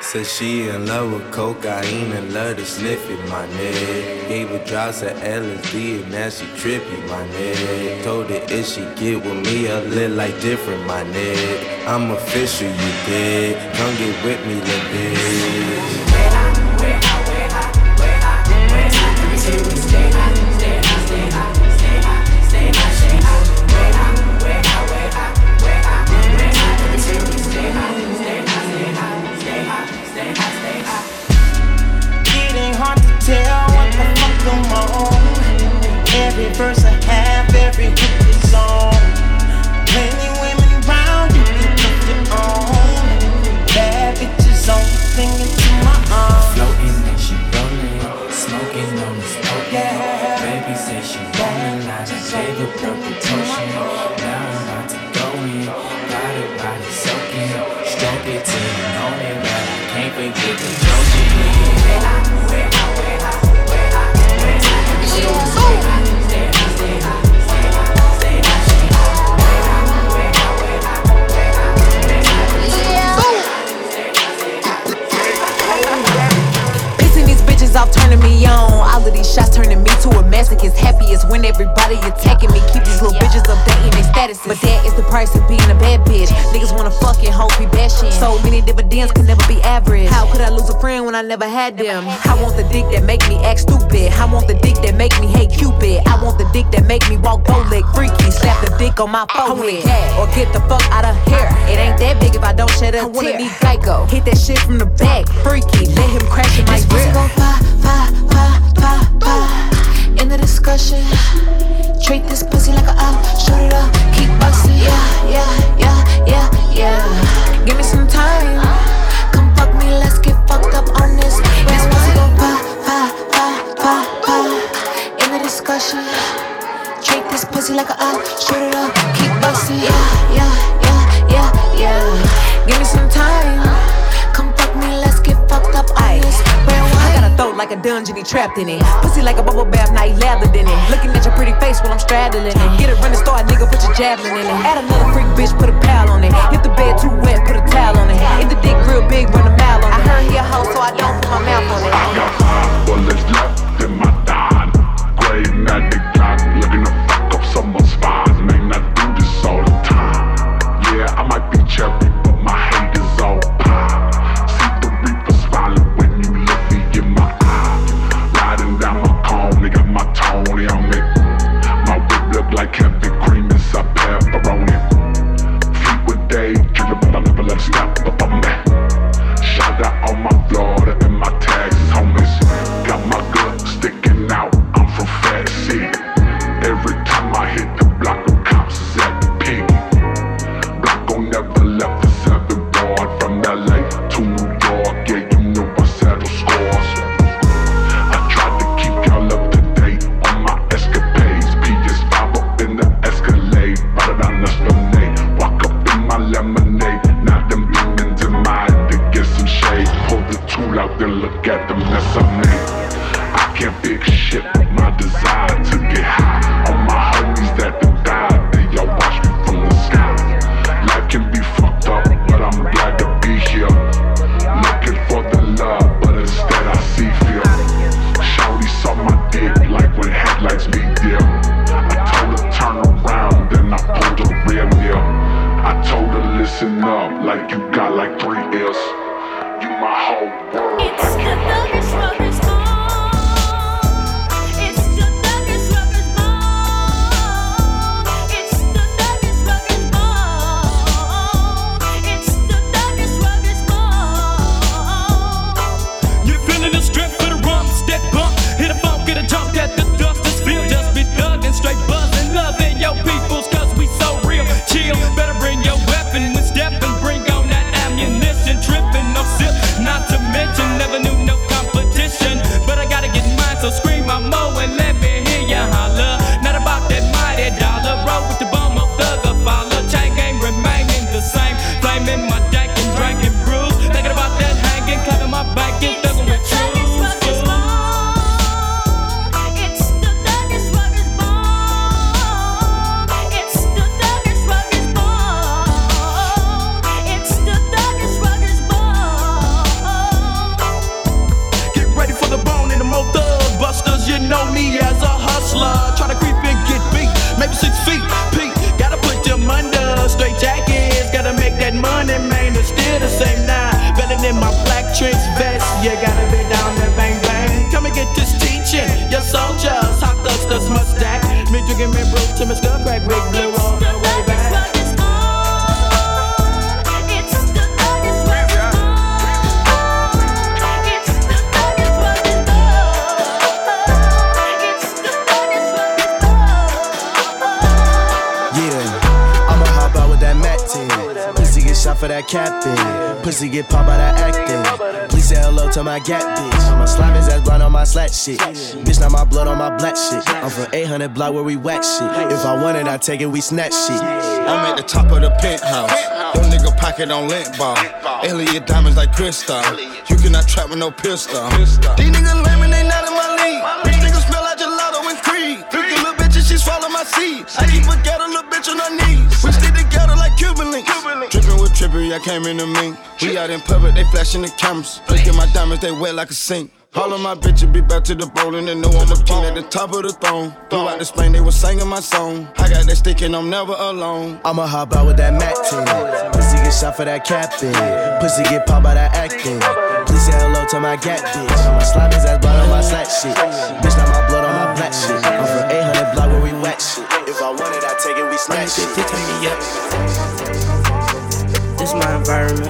Said she in love with cocaine and love to sniff it, my nigga. Gave her drops of LSD and now she trippy, my nigga. Told her if she get with me, I live like different, my nigga. I'm official, you dig? Come get with me, little bitch. Shots turning me to a masochist. Happiest when everybody attacking me. Keep these little bitches updating their status. But that is the price of being a bad bitch. Niggas wanna fucking hope be bashing. So many dividends can never be average. How could I lose a friend when I never had them? I want the dick that make me act stupid. I want the dick that make me hate Cupid. I want the dick that make me walk bow leg freaky. Slap the dick on my forehead. Or get the fuck out of here. It ain't that big if I don't shed a I wanna need Geico. Hit that shit from the back. Freaky. Let him crash in my rear. In the discussion, treat this pussy like a op. Shut it up, keep busting. Yeah, yeah, yeah, yeah, yeah. Give me some time. Come fuck me, let's get fucked up on this. This pussy go pa, pa, pa, pa, pa. In the discussion, treat this pussy like a op. Shut it up, keep busting. Yeah, yeah, yeah, yeah, yeah. Give me some time. Throat like a dungeon, he trapped in it. Pussy like a bubble bath, now he lathered in it. Looking at your pretty face while I'm straddling it. Get it running, start, nigga, put your javelin in it. Add another freak bitch, put a pal on it. Hit the bed too wet, put a towel on it. Hit the dick real big, run a mile on it. I heard he a hoe, so I don't put my mouth on it. Got five out, then look at 800 block where we whack shit. If I want it, I take it, we snatch shit. I'm at the top of the penthouse. Your nigga pocket on lint ball. Alien diamonds like crystal. You cannot trap with no pistol. These niggas lame and they not in my league. These niggas smell like gelato and creed. Freaky little bitch and she swallow my seeds. I keep a ghetto little bitch on her knees. We stick together like Cuban links. Drippin' with trippery, I came in the mink. We out in public, they flashing the cameras. Look at my diamonds, they wet like a sink. All of my bitches be back to the bowling and know I'm a king at the top of the throne. Throughout the Spain, they was singing my song. I got that stick and I'm never alone. I'ma hop out with that Mac team. Pussy get shot for that captain. Pussy get popped by that acting. Please say hello to my gap bitch. My slime is ass blood on my slack shit. Bitch, not my blood on my black shit. I'm from 800 block where we whack shit. If I want it, I take it, we snatch shit. This my environment.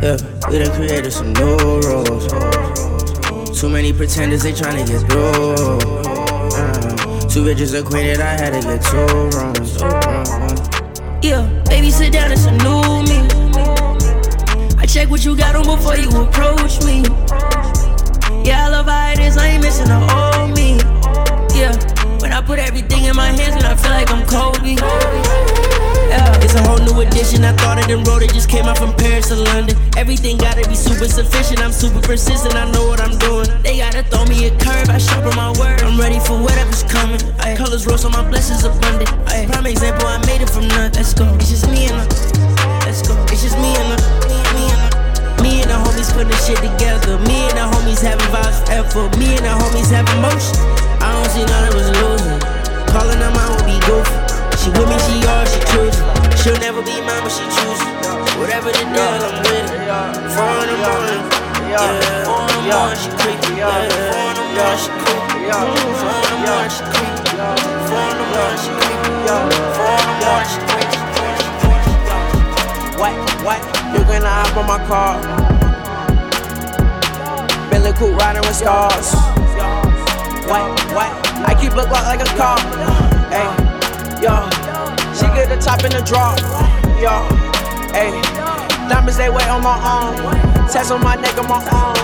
Yeah, we done created some new rules. Too many pretenders, they tryna get through. Uh, two bitches acquainted, I had to get two rooms. Yeah, baby, sit down, it's a new me. I check what you got on before you approach me. I thought it and wrote it, just came out from Paris to London. Everything gotta be super sufficient. I'm super persistent, I know what I'm doing. They gotta throw me a curve, I sharpen my word. I'm ready for whatever's coming. Ay, colors rose, so my blessings abundant. Ay, prime example, I made it from nothing. Let's go. It's just me and her. Let's go. It's just me and her. Me, me and her. Me and the homies putting shit together. Me and the homies having vibes forever. Me and the homies having motion. I don't see none of us losing. Calling them out would be goofy. She with me, she all, she choosing. She'll never be mine, but she choosing. Whatever the deal, I'm with it. Four in the morning. Yeah, four in the morning, she creepy. Four in the morning, she creepy. Four in the morning, she creepy. Four in the morning, she creepy. Four in the morning, she creepy. What, what? You gonna hop on my car? Billy Cool riding with stars. What, what? I keep look like a car. Hey, yo. Get the top in the drop. Yo, hey. Diamonds they wet on my arm. Tats on my neck on my arm.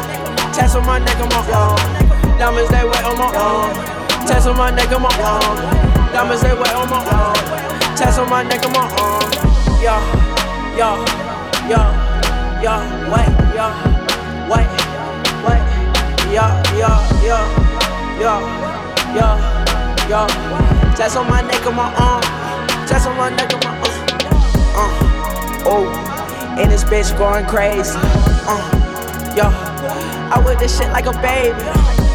Tats on my neck on my arm. Diamonds they wet on my arm. Tats on my neck on my arm. Diamonds they wet on my arm. Tats on my neck on my arm. Yo, yo, yo, yo, wait, yo, wait, wait, yo, yo, yo, yo, yo, yo. Tats on my neck on my arm. Tats on my neck on my arm. Uh, oh, and this bitch going crazy. Uh, yo, I with this shit like a baby.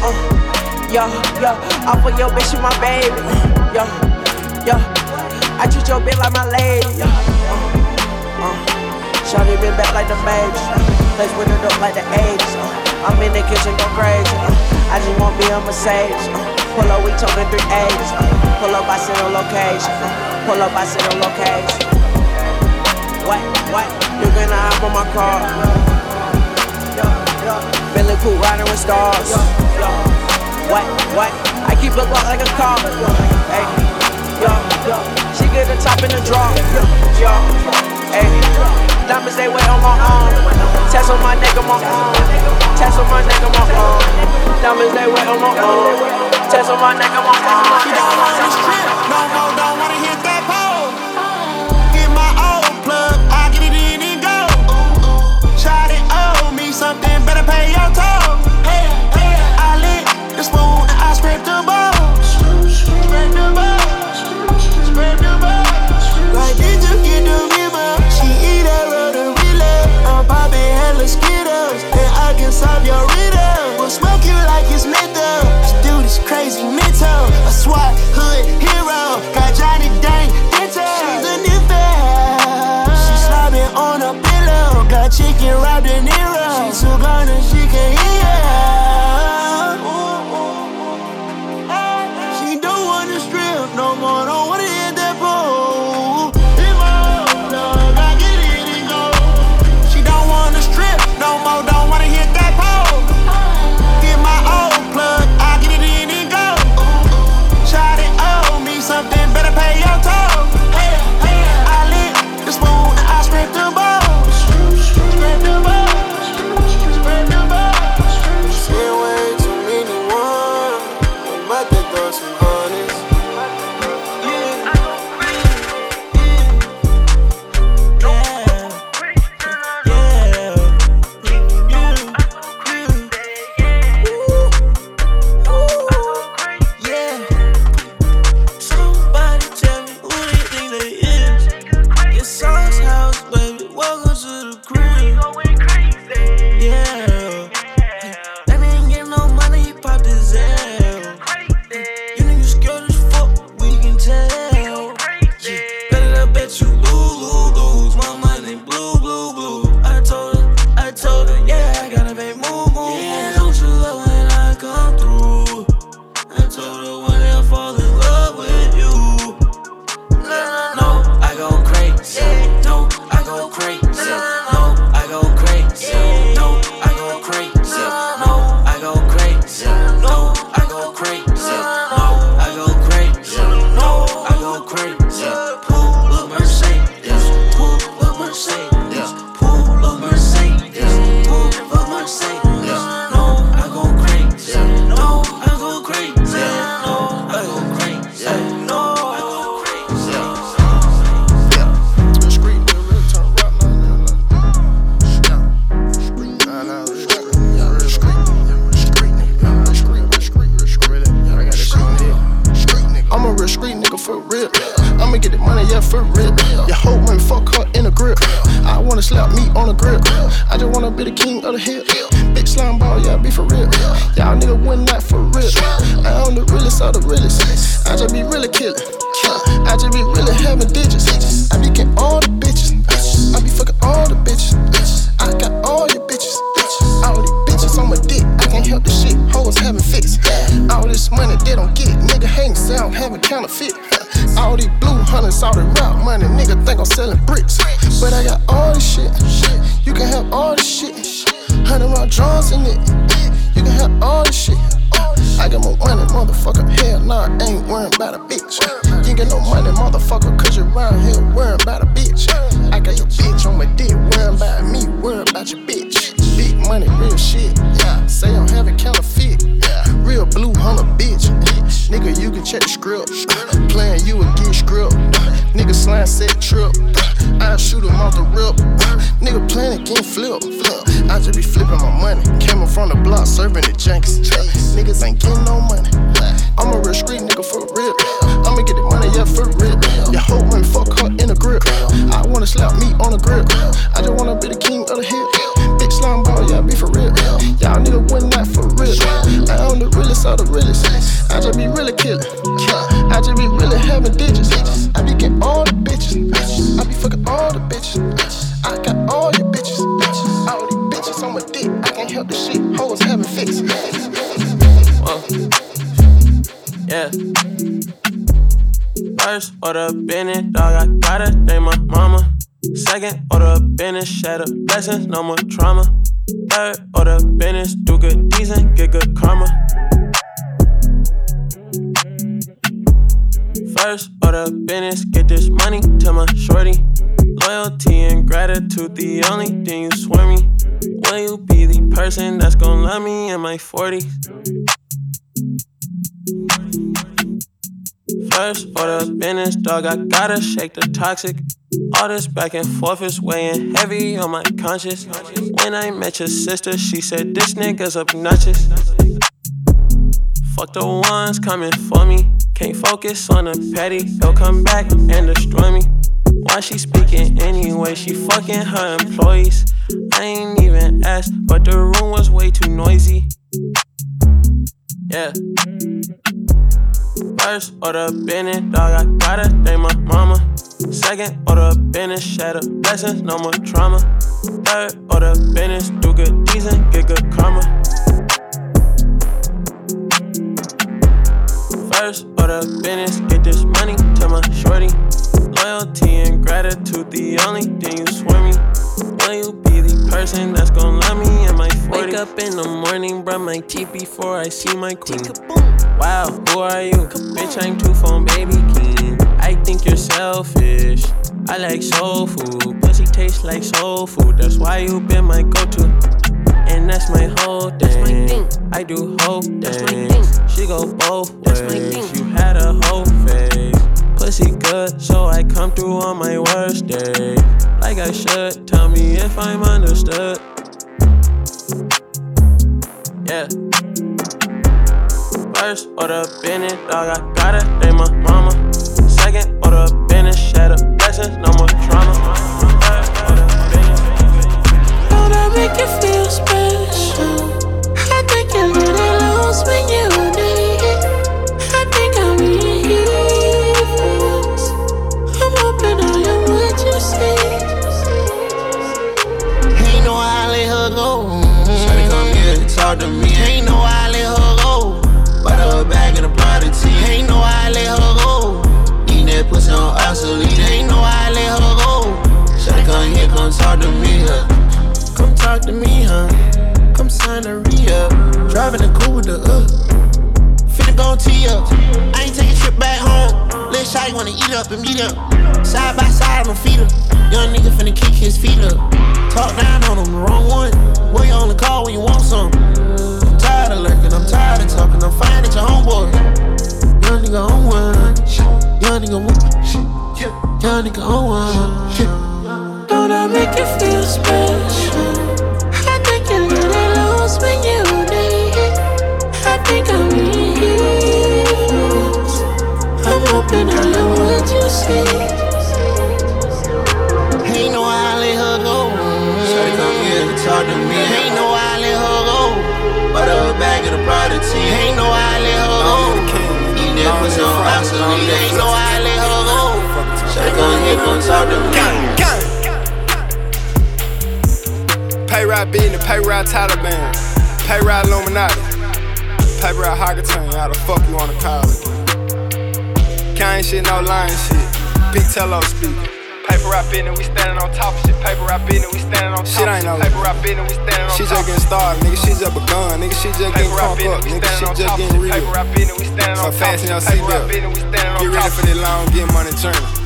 Uh, yo, yo, I put your bitch in my baby. Yo, yo, I treat your bitch like my lady. Uh, uh, Shawty been back like the baby. Place with it up like the 80s. Uh, I'm in the kitchen go crazy. Uh, I just wanna be a Mercedes. Uh, pull up, we talking 380s. Uh, pull up, I sit on location. Pull up, I sit on location. What, what? You gonna hop on my car? Billy Cool riding with stars. What, what? I keep look like a car. Hey, yo, yo. She get the top in the draw. Yo, hey. Diamonds they wet on my arm. Tats on my neck on my arm. Tats on my neck on my arm. Diamonds they wet on my arm. Tats on my neck I on. my First order Bennett, dog, I gotta thank my mama. Second order business, shatter blessings, no more trauma. Third order business, do good deeds and get good karma. First order business, get this money to my shorty. Loyalty and gratitude, the only thing you swear me. Will you be the person that's gonna love me in my 40s? First order business, dog, I gotta shake the toxic. All this back and forth is weighing heavy on my conscience. When I met your sister, she said this nigga's obnoxious. Fuck the ones coming for me. Can't focus on the petty. They'll come back and destroy me. Why she speaking anyway? She fucking her employees. I ain't even asked, but the room was way too noisy. Yeah. First order Bennett, dog, I gotta thank my mama. Second order business, shatter blessings, no more trauma. Third order business, do good decent, get good karma. First order business, get this money to my shorty. Loyalty and gratitude, the only thing you swear me. Will you person that's gonna love me in my 40s? Wake up in the morning, brush my teeth before I see my queen. Wow, who are you? Bitch, I'm two phone baby king. I think you're selfish. I like soul food. Pussy tastes like soul food. That's why you been my go-to. And that's my whole thing. That's my thing. I do whole things. That's my thing. She go both ways. That's my thing. You had a whole face. Pussy good, so I come through on my worst day. Like I should. Tell me if I'm understood. Yeah. First order Bennett, dog, I gotta thank my mama. Second order Bennett, shatter blessings, no more trauma. Don't I make you feel special? I think you really lost when you go. Shawty come here and talk to me. Ain't no I let her go. Butter her back and apply the tea. Ain't no I let her go. Eat that pussy on obsolete. Ain't no I let her go. Shawty come here, come talk to me. Huh? Come talk to me, huh? Come sign the re-up. Driving the coupe with the uh. Finna gon' tee up. I ain't taking a trip back home. Little shawty wanna eat up and meet up. Side by side, I'ma feed her. Young nigga finna kick his feet up. Talk down on him, the wrong one. You only call when you want some. I'm tired of lurking, I'm tired of talking. I'm fine at your homeboy. Young nigga on one. Young nigga one. Young nigga on one. Don't I make you feel special? I think you really lost when you need. I think I'm in I'm hoping I am what you see. To me. Ain't no I let her go. But a bag of the product Ain't no I let her go. If it's on obsolete, ain't no I let her go. So go ahead, go talk to me. Pay ride beating the pay ride Taliban. Pay ride Illuminati. Pay ride Hockerton. How the fuck you wanna call it? Kind shit, no lying shit. Big Tello speaking. Paper rap business, we standing on top of shit. Paper rap business, we standing on top shit. Ain't no Paper rap business, we standing on She just getting started, nigga. She just begun, nigga. She just getting crunk up, nigga. She just getting real. Paper rap business, we standing on top. So fasten your seatbelt. Get ready for this long, get money journey.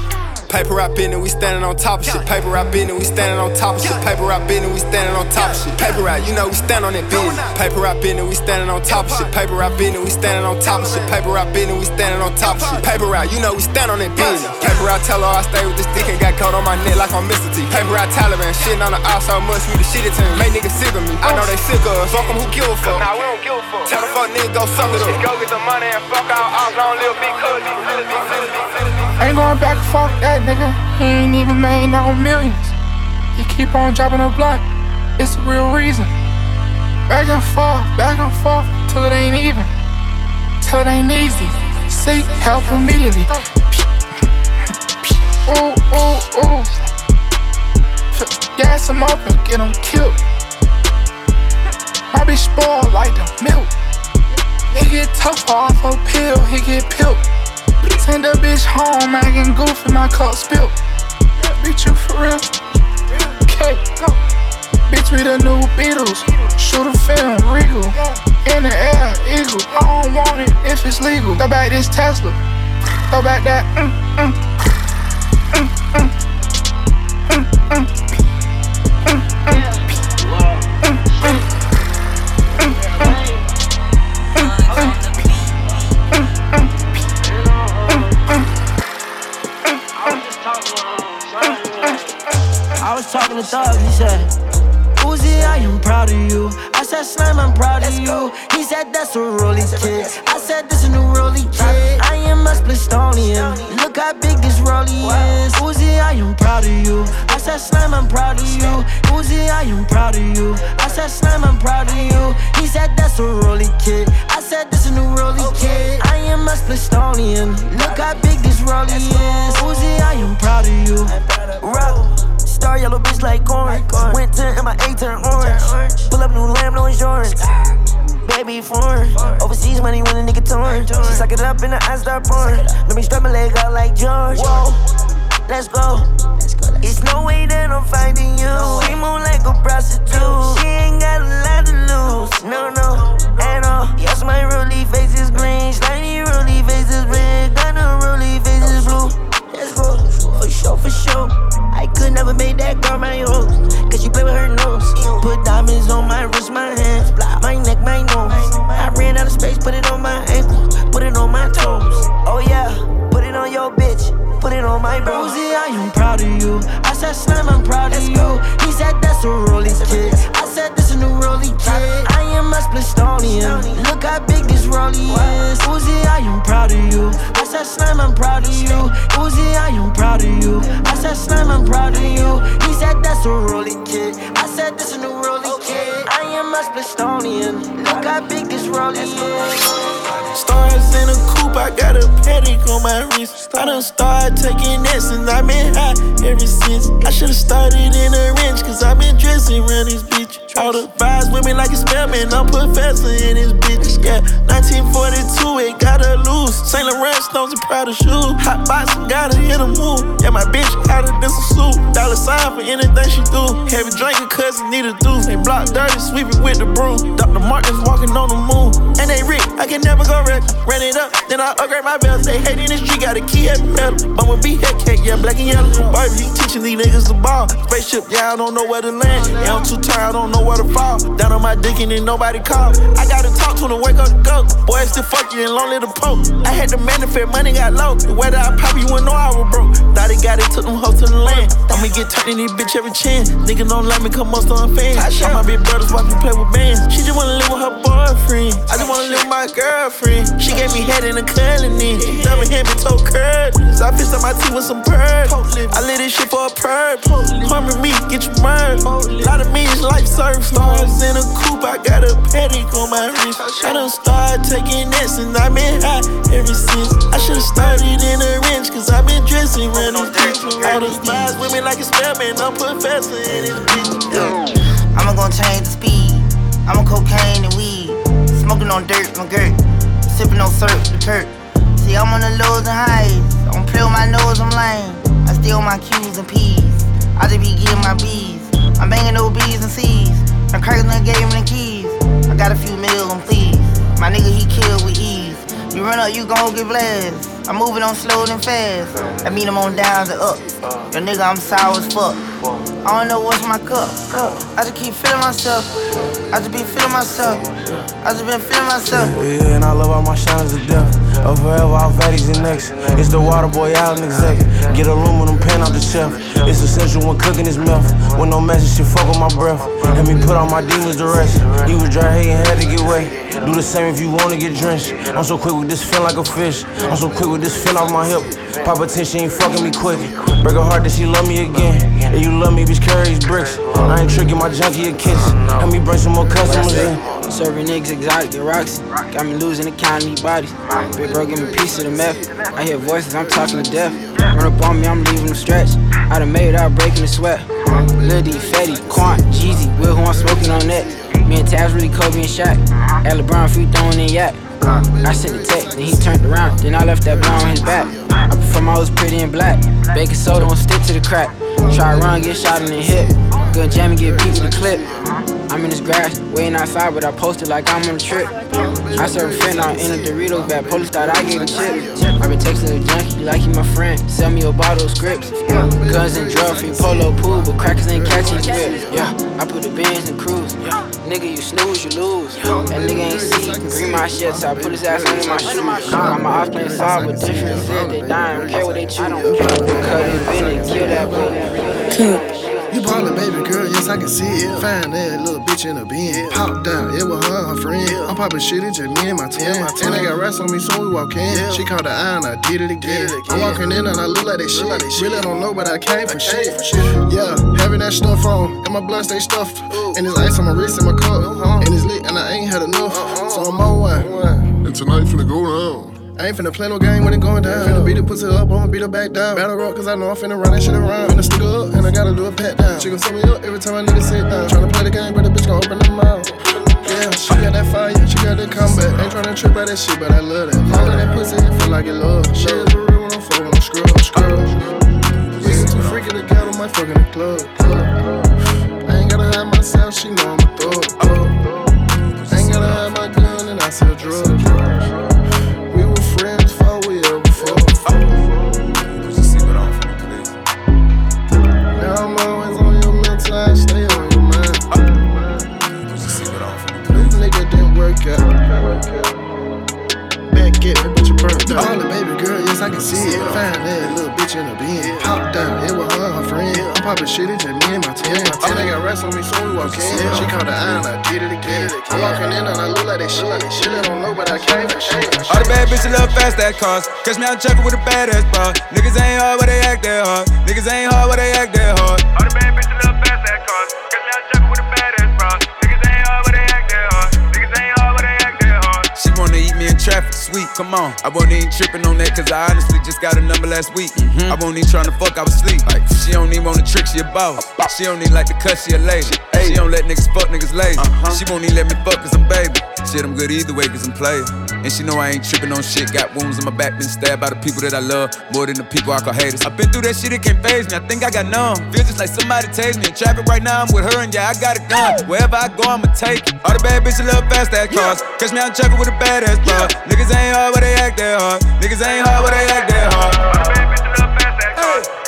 Paper rap business, we standing on top of shit. Paper rap business, we standing on top of shit. Paper rap business, we standing on top of shit. Paper rap, you know we stand on that business. Paper rap business, we standing on top of shit. Paper rap business, we standing on top of shit. Paper rap business, we standing on top of shit. Paper rap, you know we stand on that business. Paper rap, tell her I stay with this dick and got caught on my neck like I'm Mr. T. Paper rap, Taliban, shitting on the ops so much we the shitty team. Make niggas sick of me. I know they sick of us. Fuck them who give a fuck. Nah, we don't give a fuck. Tell the fuck nigga go suck it up. Go get the money and fuck all ops. I don't live big cuz. Ain't going back, fuck that nigga. He ain't even made no millions. He keep on dropping a blunt. It's the real reason. Back and forth, back and forth, till it ain't even. Till it ain't easy. Seek help immediately. Ooh, ooh, ooh. Gas him up and get him killed. My bitch spoiled like the milk. He get tough off a pill, he get pilled. Send a bitch home, I can acting goofy, my cup spilled. Bitch, you for real? Okay, go. Bitch, we the new Beatles. Shoot a film, regal. In the air, eagle. I don't want it if it's legal. Throw back this Tesla. Throw back that. Mm, mm. Mm, mm. Mm, mm. Mm, mm. I was talking to Thug, he said, Uzi, I am proud of you. I said, Slam, I'm proud of you. He said, That's a rolly kid. I said, This a new rolly kid. I am a Splistonian. Look how big this rolly is. Uzi, I am proud of you. I said, Slam, I'm proud of you. Uzi, I am proud of you. I said, Slam, I'm proud of you. He said, That's a rolly kid. I said, This a new rolly kid. I am a Splistonian. Look how big this rolly is. Uzi, I am proud of you. Rock. Star yellow bitch like corn. Went to and my A turn orange. Pull up new lamb, no insurance. Baby foreign. Overseas money when a nigga torn. She suck it up and the eyes start pouring. Let me strap my leg out like George. Whoa, let's go. It's no way that I'm finding you. She move like a prostitute. She ain't got a lot to lose. No, no, at all. Yes, my rolly face is green. Shiny rolly face For sure, for sure. I could never make that girl my hoe. Cause she play with her nose. Put diamonds on my wrist, my hands, my neck, my nose. I ran out of space, put it on my ankle, put it on my toes. Oh yeah, put it on your bitch, put it on my bro. Uzi, I am proud of you. I said, Slam, I'm proud of you. He said, That's a rolly kid. I said, This a new rolly kid. Am a Splistonian. Look how big this rolly is. Uzi, I am proud of you. I said, Slam, I'm proud of you. Uzi, I am proud of you. I said, Slam, I'm proud of you. He said, That's a rolly kid. I said, This a new rolly kid. I am a Splistonian. Look how big this rolly is. Stars in a coupe, I got a Patek on my wrist. I done started taking that since i been high ever since. I should've started in a ranch, cause i been dressing around this bitch. All the vibes with me like a spellman, I'm professor in this bitch. Yeah, 1942, it got her loose. Saint Laurent stones and Prada shoes. Hot boxing, gotta hit a move. Yeah, my bitch hotter than some soup. Dollar sign for anything she do. Heavy drinking, cousin need a do. They block dirty, sweep it with the broom. Dr. Martin's walking on the moon. And they rich, I can never go wreck. Ran it up, then I upgrade my belt. They hate in the street, got a key heavy metal. Bummer be head cake, yeah, black and yellow. Barbie, he teaching these niggas the ball. Spaceship, yeah, I don't know where to land. Yeah, I'm too tired, I don't know where to fall. Down on my dick and then nobody call. I gotta talk to them, wake up to go. Boy, still fuck you and lonely to poke. I had to manifest, money got low. The weather I pop, you wouldn't know I was broke. Thought he got it, took them hoes to the land. I'ma get turned in this bitch every chance. Nigga don't like me, cause most them fans. All my big brothers watch me play with bands. She just wanna live with her boyfriend. I just wanna live with my girlfriend. She gave me head in a cuddling in. Double hand me toe curd. So I fixed up my teeth with some purr. I lit this shit for a purr. Harm me, get you murdered. Lot of millions life surf. Stars in a coupe, I got a Patek on my wrist. Oh, I done started taking that since i been high ever since. I should've started in a ranch, cause i been dressing around this bitch. All the spies with me like a man, I'm professor in this bitch. I'ma gon' change the speed. I'm on cocaine and weed. Smoking on dirt, my girt. Sipping on syrup, the perk. See, I'm on the lows and highs. Don't play with my nose, I'm lame. I steal my Q's and P's. I just be getting my B's. I'm banging no B's and C's. I'm cracking the game and the keys. I got a few mil on please. My nigga, he killed with ease. You run up, you gon' get blessed. I'm moving on slow and fast. I mean, I'm on downs and up. Yo nigga, I'm sour as fuck. I don't know what's my cup. I just keep feeling myself. I just be feeling myself. I just been feeling myself. Yeah, and I love all my shines to death. Up forever, all fatties and next. It's the water boy out and exec. Get aluminum pan out the chef. It's essential when cooking this meth. With no message, shit fuck with my breath. Let me put all my demons to rest. You was dry hating, had to get wet. Do the same if you wanna get drenched. I'm so quick with this feel like a fish. I'm so quick with this feel off my hip. Pop attention, ain't fucking me quick. Break her heart that she love me again. And you love me, bitch, carry these bricks. I ain't tricking my junkie a kiss. Help me bring some more customers in. Serving niggas exotic, get rocks. Got me losing the count of bodies. Big bro, give me a piece of the meth. I hear voices, I'm talking to death. Run up on me, I'm leaving them stretch. I done made out breaking the sweat. Lil D, Fetty, Quant, Jeezy, Will, who I'm smoking on that. Me and Taz really Kobe and Shaq. At LeBron free throwing in yak. I sent the text, then he turned around. Then I left that brown on his back. I prefer my was pretty and black. Baking soda don't stick to the crack. Try run, get shot in the hip. Good jam and get beat with the clip. I'm in this grass, waiting outside, but I posted like I'm on a trip. I serve a friend out in a Doritos bag. Police thought I gave a chip. i been texting a junkie like he my friend. Sell me a bottle of scripts. Guns and drugs, free polo pool, but crackers ain't catching. Yeah, I put the bins in cruise. Nigga, you snooze, you lose. That nigga ain't see. Green my shit, so I put his ass under my shoes. I'm off playing solid with different shit. They dying, care what they choose. Cut it, been kill that boy. You ballin', baby girl, yes, I can see it. Find that little bitch in a bin. Pop down, it was her and her friend. I'm poppin' shit, it's just me and my twin. And they got rats on me, so we walk in. She caught the eye and I did it again. I'm walking in and I look like that shit. Really don't know, but I came for shit. Yeah, having that stuff on, and my blood stay stuffed. And there's ice on my wrist and my cup. Uh-huh. And it's lit, and I ain't had enough. Uh-uh. So I'm on one. And tonight finna go down. I ain't finna play no game when it going down. Finna beat it, pussy up, I'ma beat her back down. Battle rock, cause I know I'm finna run that shit around. Finna stick up, and I gotta do a pat down. She gon' set me up every time I need to sit down. Tryna play the game, but the bitch gon' open her mouth. Yeah, she got that fire, she got that comeback. Ain't tryna trip by that shit, but I love that. All of that pussy, it feel like it love. She is real when I'm fucking, I'm scrub, scrub. Ain't too freaky to get on my fucking club. I ain't gotta hide myself, she know I'm can see it. Find that little bitch in a bin. Pop down, it was her her friend. I'm popping shit, it's just me and my ten. And they got rest on me, so we walk in. She caught the eye and I did it again. I'm walking in and I look like that shit. Shit, I don't know, but I came for shit. All the bad bitches love fast that cars. Catch me out chucking with a badass bra. Niggas ain't hard, but they act that hard. Niggas ain't hard, but they act that hard. All the bad bitches sweet, come on. I wasn't even tripping on that, cause I honestly just got a number last week. Mm-hmm. I wasn't even trying to fuck, I was sleep. Like, she don't even wanna trick, she a boss. She don't even like to cuss, she a lady. She don't let niggas fuck niggas lazy. Uh-huh. She won't even let me fuck cause I'm baby. Shit, I'm good either way cause I'm player. And she know I ain't tripping on shit. Got wounds in my back, been stabbed by the people that I love more than the people I call haters. I've been through that shit, it can't phase me. I think I got numb. Feel just like somebody tased me in traffic right now. I'm with her and yeah, I got a gun. Wherever I go, I'ma take it. All the bad bitches love fast ass cars. Catch me out traffic with a badass bra. Niggas ain't hard, but they act that hard. Niggas ain't hard, but they act that hard. All the bad bitches love fast ass cars.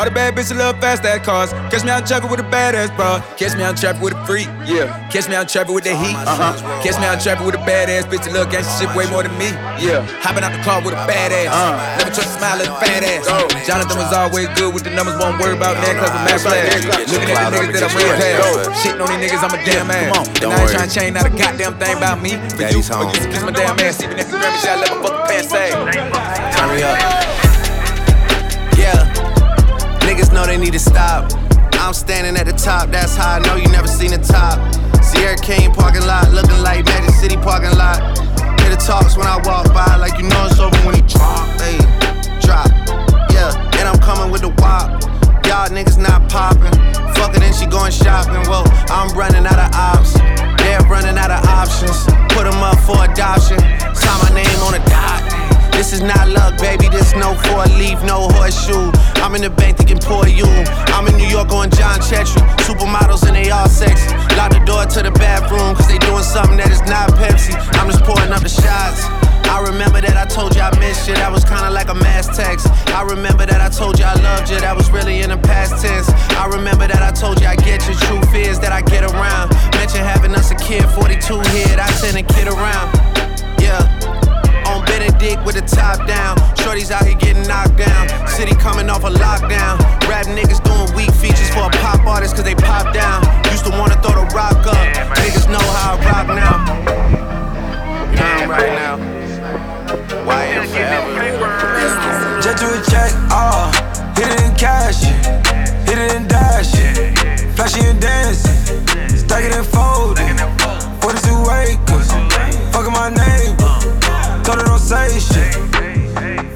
All the bad bitches love fast ass cars. Catch me out traffic with a badass bra. Catch me out traffic with a freak. Yeah. Catch me out traffic with the heat. Uh huh. Catch me out traffic with a badass bitch that love gangsta shit way more than me. Yeah. Hopping out the car with a badass. Uh. Never trust a smile at a fat ass. Jonathan was always good with the numbers. Won't worry about that cause I'm mad flash. Looking at the niggas that I ran past. Shitting on these niggas, I'm a damn ass. And I ain't trying to change not a goddamn thing about me. For you, but you kiss my damn ass. Even if you grab me shit, I let my fucking pants say. Turn me up. Yeah. they need to stop. I'm standing at the top, that's how I know you never seen the top. Sierra King parking lot, looking like Magic City parking lot. Hear the talks when I walk by, like you know it's over when he drop. Hey, drop. Yeah, and I'm coming with the wop. Y'all niggas not popping. Fuck it, then she going shopping. Well, I'm running out of ops. They're running out of options. Put them up for adoption. Sign my name on a dot. This is not luck, baby. This no four leaf, no horseshoe. I'm in the bank thinking poor you. I'm in New York on John Chetry. Supermodels and they all sexy. Lock the door to the bathroom, cause they doing something that is not Pepsi. I'm just pouring up the shots. I remember that I told you I missed you, that was kinda like a mass text. I remember that I told you I loved you, that was really in the past tense. I remember that I told you I get you, truth is that I get around. Mention having us a kid, 42 here, I send a kid around. Yeah. Benedict with the top down. Shorties out here getting knocked down. City coming off a lockdown. Rap niggas doing weak features for a pop artist cause they pop down. Used to wanna throw the rock up. Niggas know how I rock now. Now right now. Why am forever? Jet to a check, uh, hit it in cash, hit it in dash, flashy and dancing, stack it and fold it. 42 acres, fucking my name, told her don't say shit.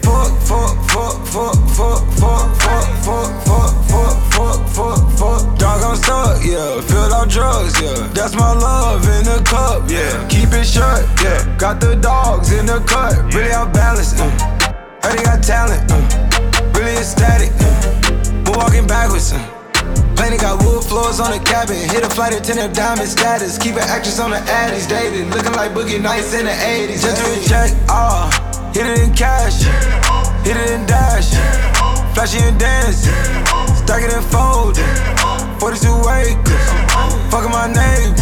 Fuck, fuck, fuck, fuck, fuck, fuck, fuck, fuck, fuck, fuck, fuck, fuck, fuck. Dog, I'm stuck, yeah. Filled out drugs, yeah. That's my love in the cup, yeah. Keep it shut, yeah. Got the dogs in the cut, really out balanced, uh. Heard he got talent, uh. Really ecstatic, uh. We're walking backwards, uh. Planet got wood floors on the cabin. Hit a flight attendant, diamond status. Keep an actress on the addies, dating. Looking like Boogie Nights in the 80s. Just to check, ah. Uh, hit it in cash, hit it in dash. Flashy and dance, stack it and fold. 42 acres, fucking my name.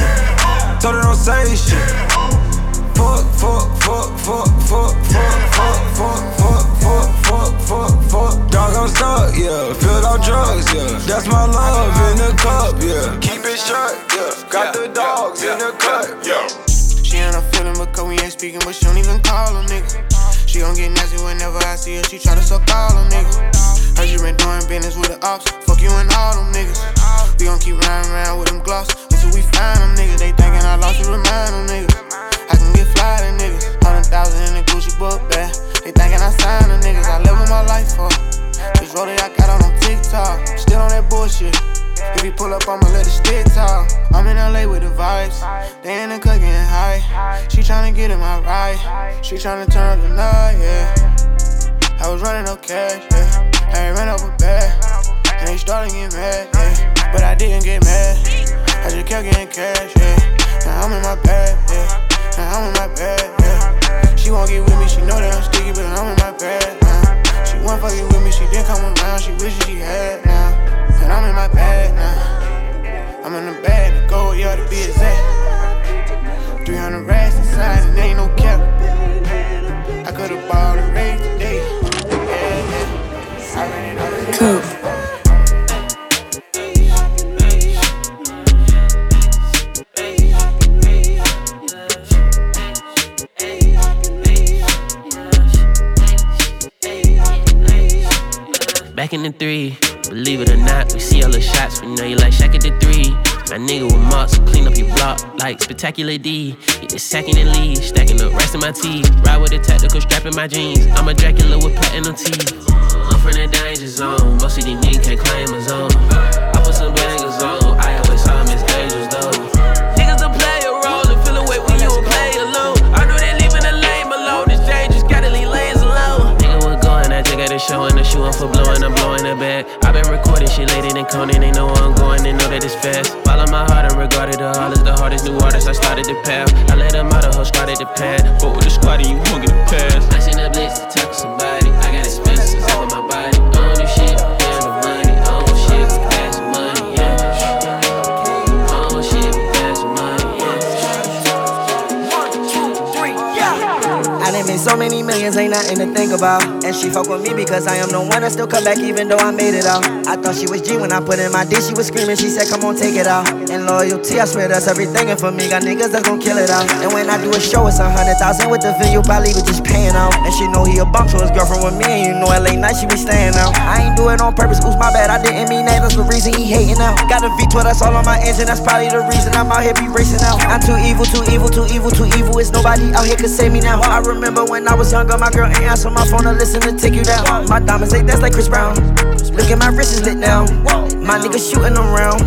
Told her don't say shit. Fuck, fuck, fuck, fuck, fuck, fuck, fuck, fuck, fuck, fuck, fuck, fuck, fuck. Dog, I'm stuck, yeah. Filled out drugs, yeah. That's my love in the cup, yeah. Keep it shut, yeah. Got the dogs in the cut, yeah. She ain't a feeling because we ain't speaking, but she don't even call him, nigga. She gon' get nasty whenever I see her. She try to suck all them niggas. Heard you been doing business with the ops. Fuck you and all them niggas. We gon' keep riding around with them gloss until we find them niggas. They thinking I lost to remind them niggas. I can get fly to niggas. Hundred thousand in the Gucci book bag. They thinking I signed them niggas. I live my life for. This road I got on on TikTok. Still on that bullshit. If you pull up, I'ma let it stick talk. I'm in LA with the vibes. They in the cut getting high. She tryna get in my ride. She tryna turn up the night, yeah. I was running no cash, yeah. I ain't ran up a bag. And they started getting mad, yeah. But I didn't get mad. I just kept getting cash, yeah. Now I'm in my bag, yeah. Now I'm in my bag, yeah. She won't get with me, she know that I'm sticky, but I'm in my bag, now. She won't fucking with me, she didn't come around, she wishes she had now. And I'm in my bag now. I'm in the bag to go, yeah, to be exact. 300 racks inside, and ain't no cap. I could've bought a raise today. Yeah, yeah. I ran it out Cool. Back in the three, believe it or not, we see all the shots. We know you like Shaq at the three. My nigga with marks, clean up your block like spectacular D. Get the second and lead, stacking up rest in my teeth. Ride with a tactical strap in my jeans. I'm a Dracula with platinum teeth. I'm from the danger zone. Most of these niggas can't claim a zone. I put some bangers on. Show and shoe up for blowing. I'm blowing the bag. i been recording shit later than Conan. They know where I'm going. They know that it's fast. Follow my heart and regarded the hall as the hardest new artist. I started the path. I let them out of her, started the pad. But with the squad, and you won't get a pass. I seen the blitz to tackle somebody. I got expenses over my body. I don't do shit, the money. Money, yeah. I done made so many millions, ain't nothing to think about. And she fuck with me because I am the one that still come back even though I made it out. I thought she was G when I put in my D, she was screaming, she said, come on, take it out. And loyalty, I swear that's everything. And for me, got niggas that's gon' kill it out. And when I do a show, it's a hundred thousand with the venue, probably was just paying out. And she know he a bum, so his girlfriend with me, and you know LA night, she be staying out. I ain't do it on purpose, oops, my bad, I didn't mean that, that's the reason he hating out. Got a V12, that's all on my engine, that's probably the reason I'm out here be racing out. I'm too evil, too evil, too evil, too evil. It's nobody out here could save me now. I remember when I was younger, my girl ain't answer my phone to listen to take you down. My diamonds, they dance like Chris Brown. Look at my wrist is lit now. My nigga shooting around.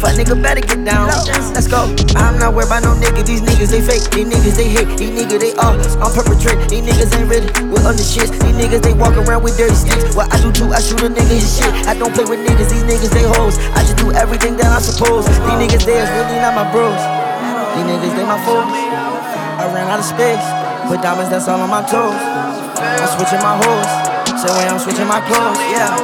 Fuck nigga better get down. Let's go. I'm not worried about no nigga. These niggas they fake. These niggas they hate. These niggas they all on perpetrate. These niggas ain't ready with other shit. These niggas they walk around with dirty sticks. What I do too, I shoot a nigga his shit. I don't play with niggas. These niggas they hoes. I just do everything that I'm supposed. These niggas they is really not my bros. These niggas they my foes. I ran out of space. Put diamonds that's all on my toes. I'm switching my hoes. Say when I'm switching my clothes. Yeah.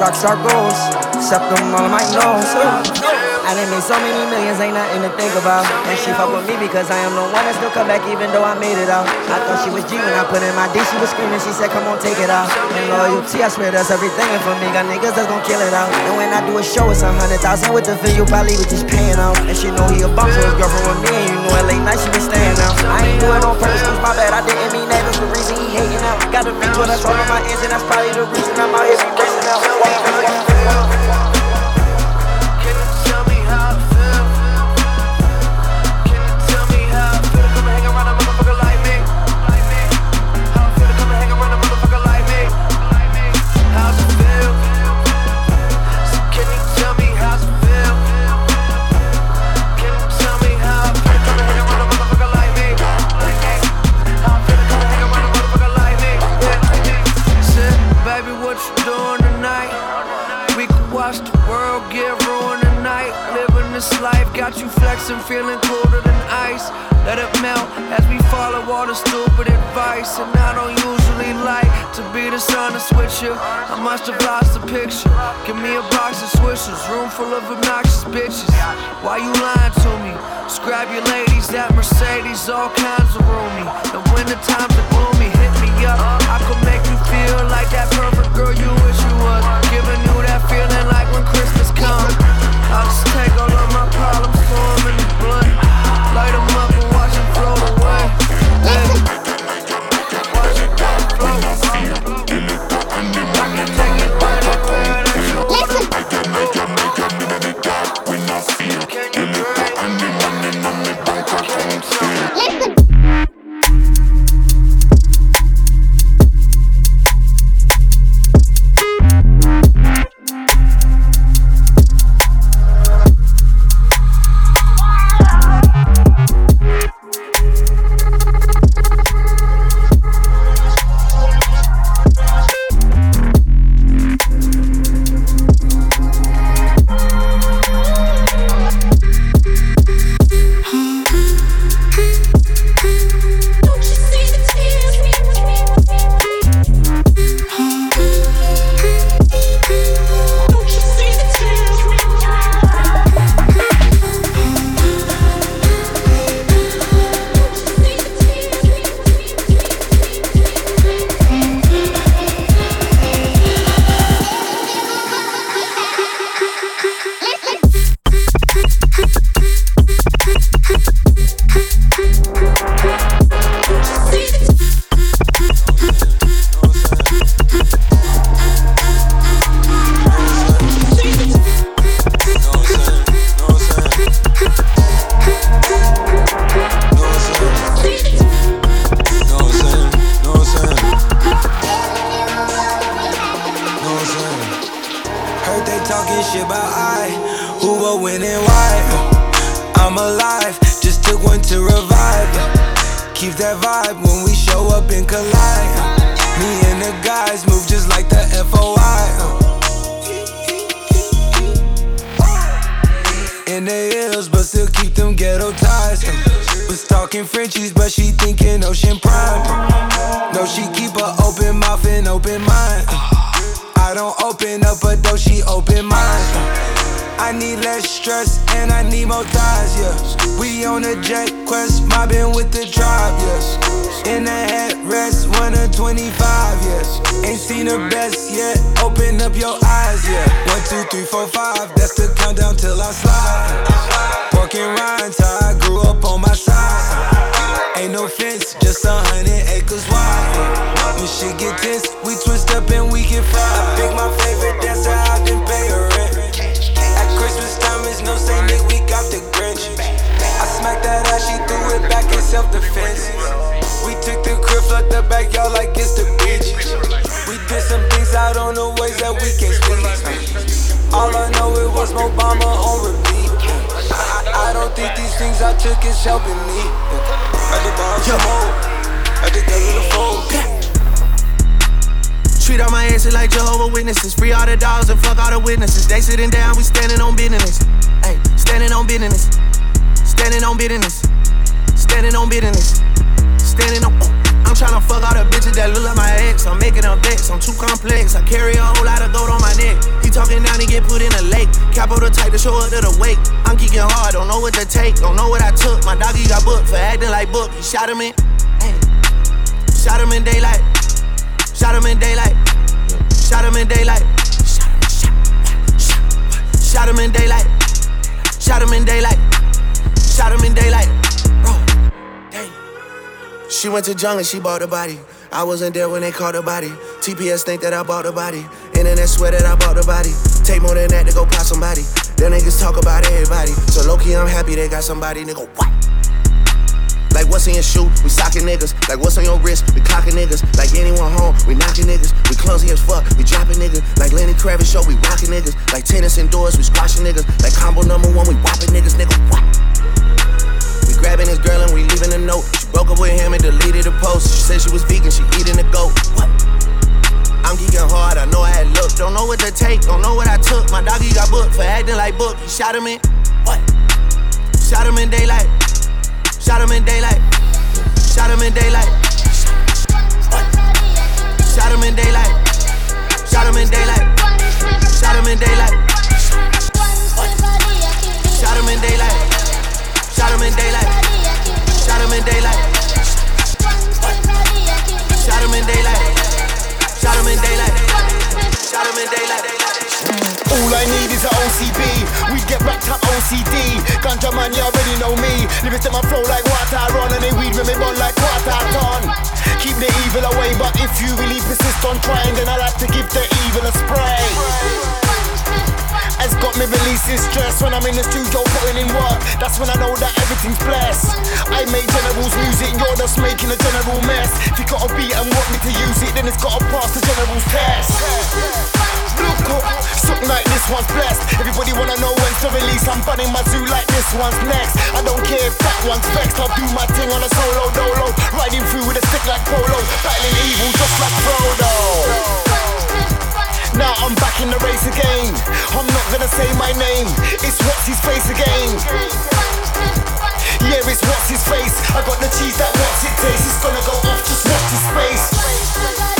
Rockstar goals. Except them all on my nose. I done made so many millions, ain't nothing to think about. And she fuck with me because I am the one that still come back even though I made it out. I thought she was G when I put in my D, she was screaming, she said, come on, take it out. And loyalty, I swear that's everything for me. Got niggas that's gon' kill it out. And when I do a show, it's a hundred thousand with the video, probably was just paying out. And she know he a bump, so his girlfriend with me, and you know at late night she be staying out. I ain't do it on purpose, cause my bad, I didn't mean that, that's the reason he hating out. Got a V12, that's all on my engine, that's probably the reason I'm out here be racing out. Got you flexing, feeling colder than ice. Let it melt as we follow all the stupid advice. And I don't usually like to be the son of switcher. I must have lost the picture. Give me a box of swishers, room full of obnoxious bitches. Why you lying to me? Scrap your ladies, that Mercedes, all kinds of roomy. And when the times are gloomy, hit me up. I could make you feel like that perfect girl you wish you was. Giving you that feeling like when Christmas comes. I'll just take all of my problems, throw 'em in the blunt. Light 'em up jungle, she bought the body. I wasn't there when they caught the body. TPS think that I bought the body. Internet swear that I bought the body. Take more than that to go pop somebody. Them niggas talk about everybody. So low key, I'm happy they got somebody. Nigga, what? Like what's in your shoe? We socking niggas. Like what's on your wrist? We clocking niggas. Like anyone home? We knocking niggas. We clumsy as fuck. We dropping niggas. Like Lenny Kravitz show. We rocking niggas. Like tennis indoors. We squashing niggas. Like combo number one. We whopping niggas. Nigga, what? Grabbing his girl and we leaving a note. She broke up with him and deleted the post. She said she was vegan. She eating a goat. What? I'm geeking hard. I know I had look. Don't know what to take. Don't know what I took. My doggy got booked for acting like book. He shot him in. What? Shot him in daylight. Shot him in daylight. Shot him in daylight. Shot him in daylight. Shot him in daylight. Shot him in daylight. Shot him in daylight. Shot him in daylight. Shot him in daylight. Shot him in daylight. Shot him in daylight. Shot him in daylight. All I need is a OCB. We get wrapped up OCD. Ganja man, you already know me. Lyrics to my flow like water run, and they weed when me bun like water ton. Keep the evil away, but if you really persist on trying, then I like to give the evil a spray. Has got me releasing stress when I'm in the studio putting in work. That's when I know that everything's blessed. I make generals music, you're just making a general mess. If you got a beat and want me to use it, then it's gotta pass the general's test. Look up, something like this one's blessed. Everybody wanna know when's the release. I'm bunning my zoo like this one's next. I don't care if that one's vexed. I'll do my thing on a solo dolo. Riding through with a stick like polo. Battling evil just like Frodo. Now I'm back in the race again. I'm not gonna say my name. It's what's his face again. Yeah, it's what's his face. I got the cheese that what's it tastes. It's gonna go off just watch his face.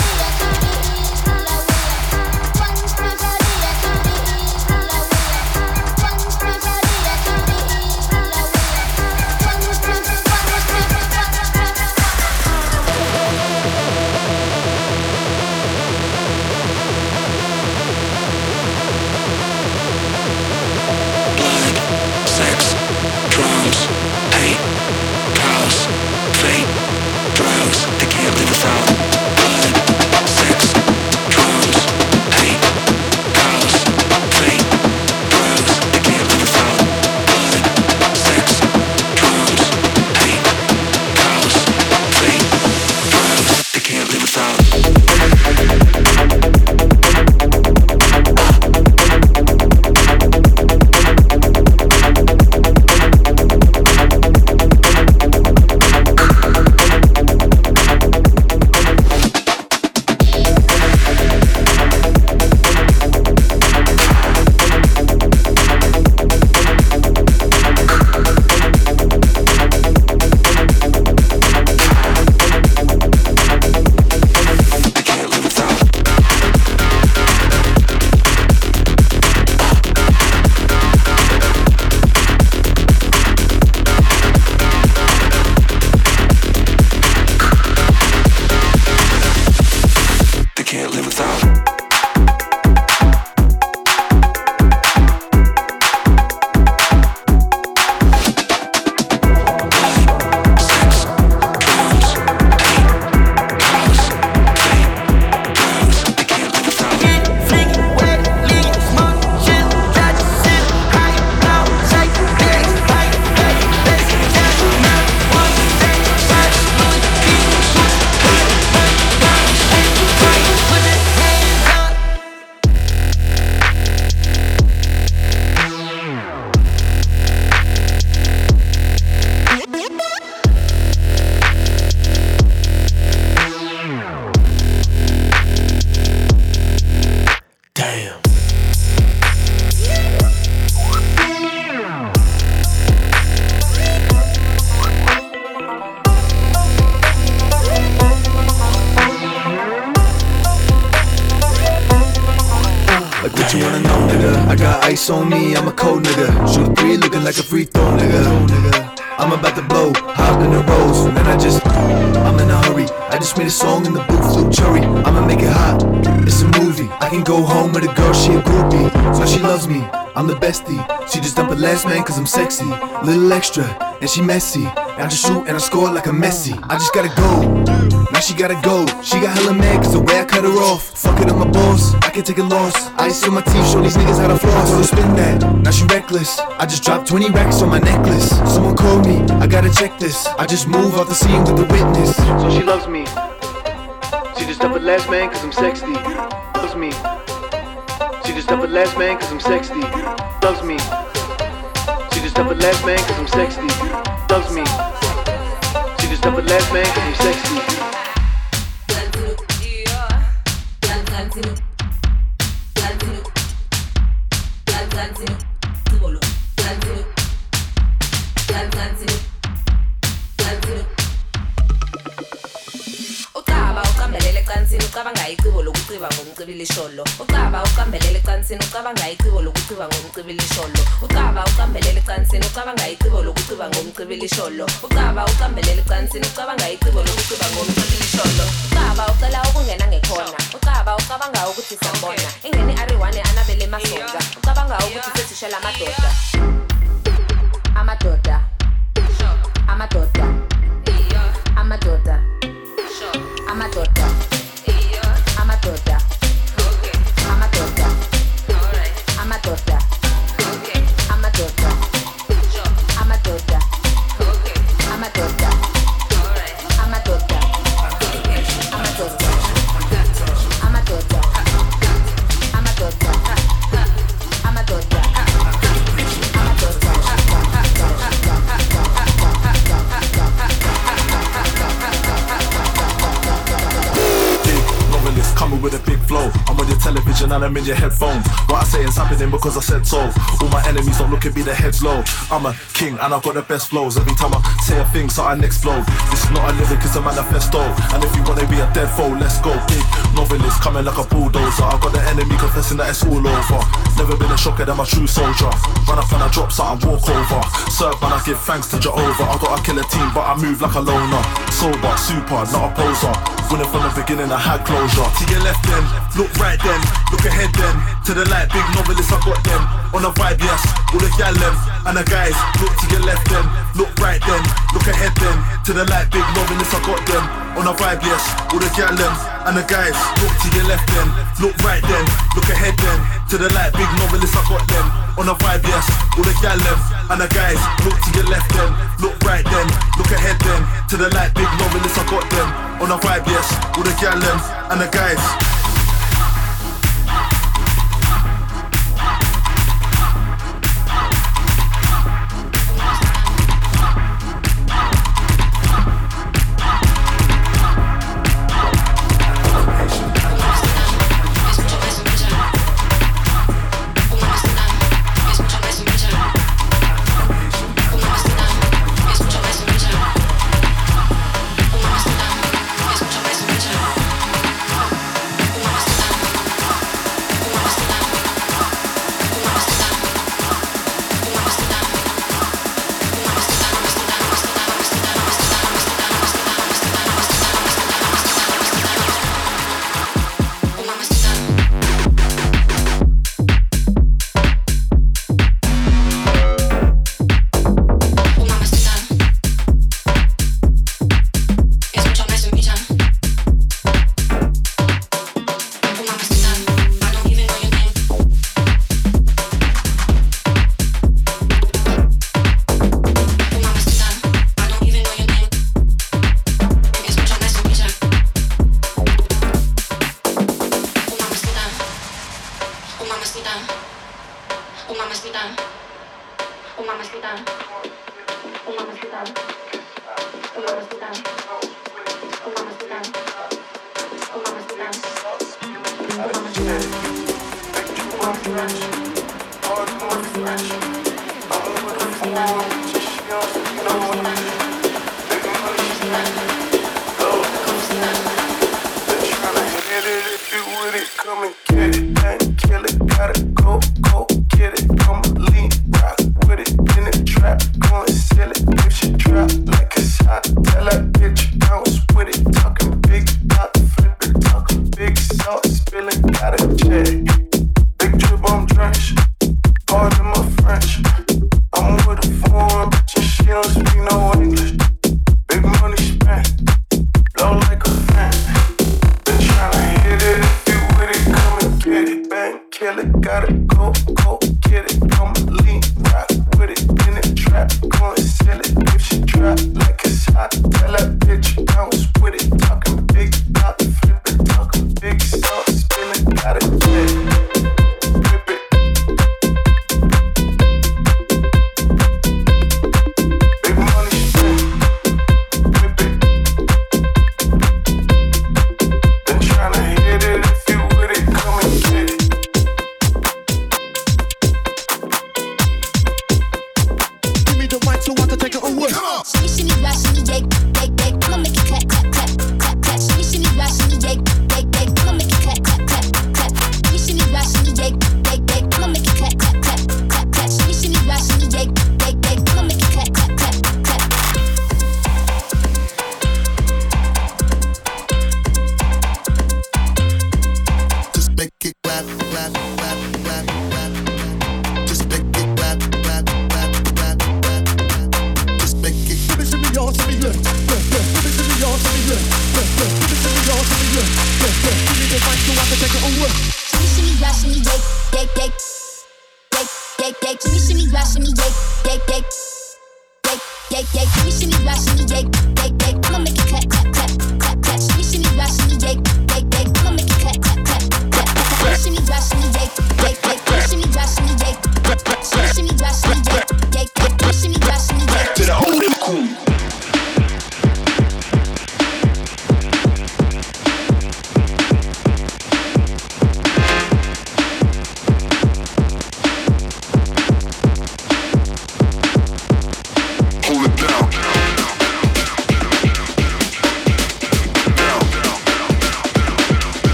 Little extra, and she messy. And I just shoot and I score like a Messi. I just gotta go. Now she gotta go. She got hella mad cause the way I cut her off. Fuck it, I'm a boss. I can take a loss. Ice on my teeth, show these niggas how to floss. So spin that. Now she reckless. I just dropped 20 racks on my necklace. Someone called me. I gotta check this. I just move off the scene with the witness. So she loves me. She just up a last man cause I'm sexy. Loves me. She just up a last man cause I'm sexy. Loves me. Just a last man cause I'm sexy. Loves me. She just up a last man cause I'm sexy. yokuciba ngomcibilisholo ucaba ucambelele ecansini ucaba ngayicibo lokuciba ngomcibilisholo ucaba ucambelele ecansini ucaba ngayicibo lokuciba ngomcibilisholo ucaba ucambelele ecansini ucaba ngayicibo lokuciba ngomcibilisholo ucaba ucela ukungena ngekhona. Ucaba ucabanga ukuthi sambona. Ingeni ariwane anabele masonja ucabanga ukuthi sethishela amadoda. Amadoda. Amadoda. Amadoda. Amadoda torta. Ama torta. a torta. And I'm in your headphones. What I say is happening because I said so. All my enemies don't look at me, their heads low. I'm a king and I've got the best flows. Every time I say a thing, so I explode. This is not a lyric, it's a manifesto. And if you wanna be a dead foe, let's go. Big novelist coming like a bulldozer. I got the enemy confessing that it's all over. Never been a shocker than my true soldier. Run up and I drop something, walk over. Serve man, I give thanks to Jehovah. I got a killer team, but I move like a loner. Sober, super, not a poser. Winning from the beginning, I had closure. To your left then, look right then, look ahead then. To the light, big novelists, I got them. On a vibe, yes, all the gal them. And the guys, look to your left then, look right then, look ahead then. To the light, big novelists, I got them. On a vibe, yes, all the gal them. And the guys, look to your left then, look right then, look ahead then. To the light, big novelists, I got them. On a vibe, yes, all the gal them. And the guys, look to your left then, look right then, look ahead then. To the light, big I got them. On a vibe, yes, all the gal them. And the guys.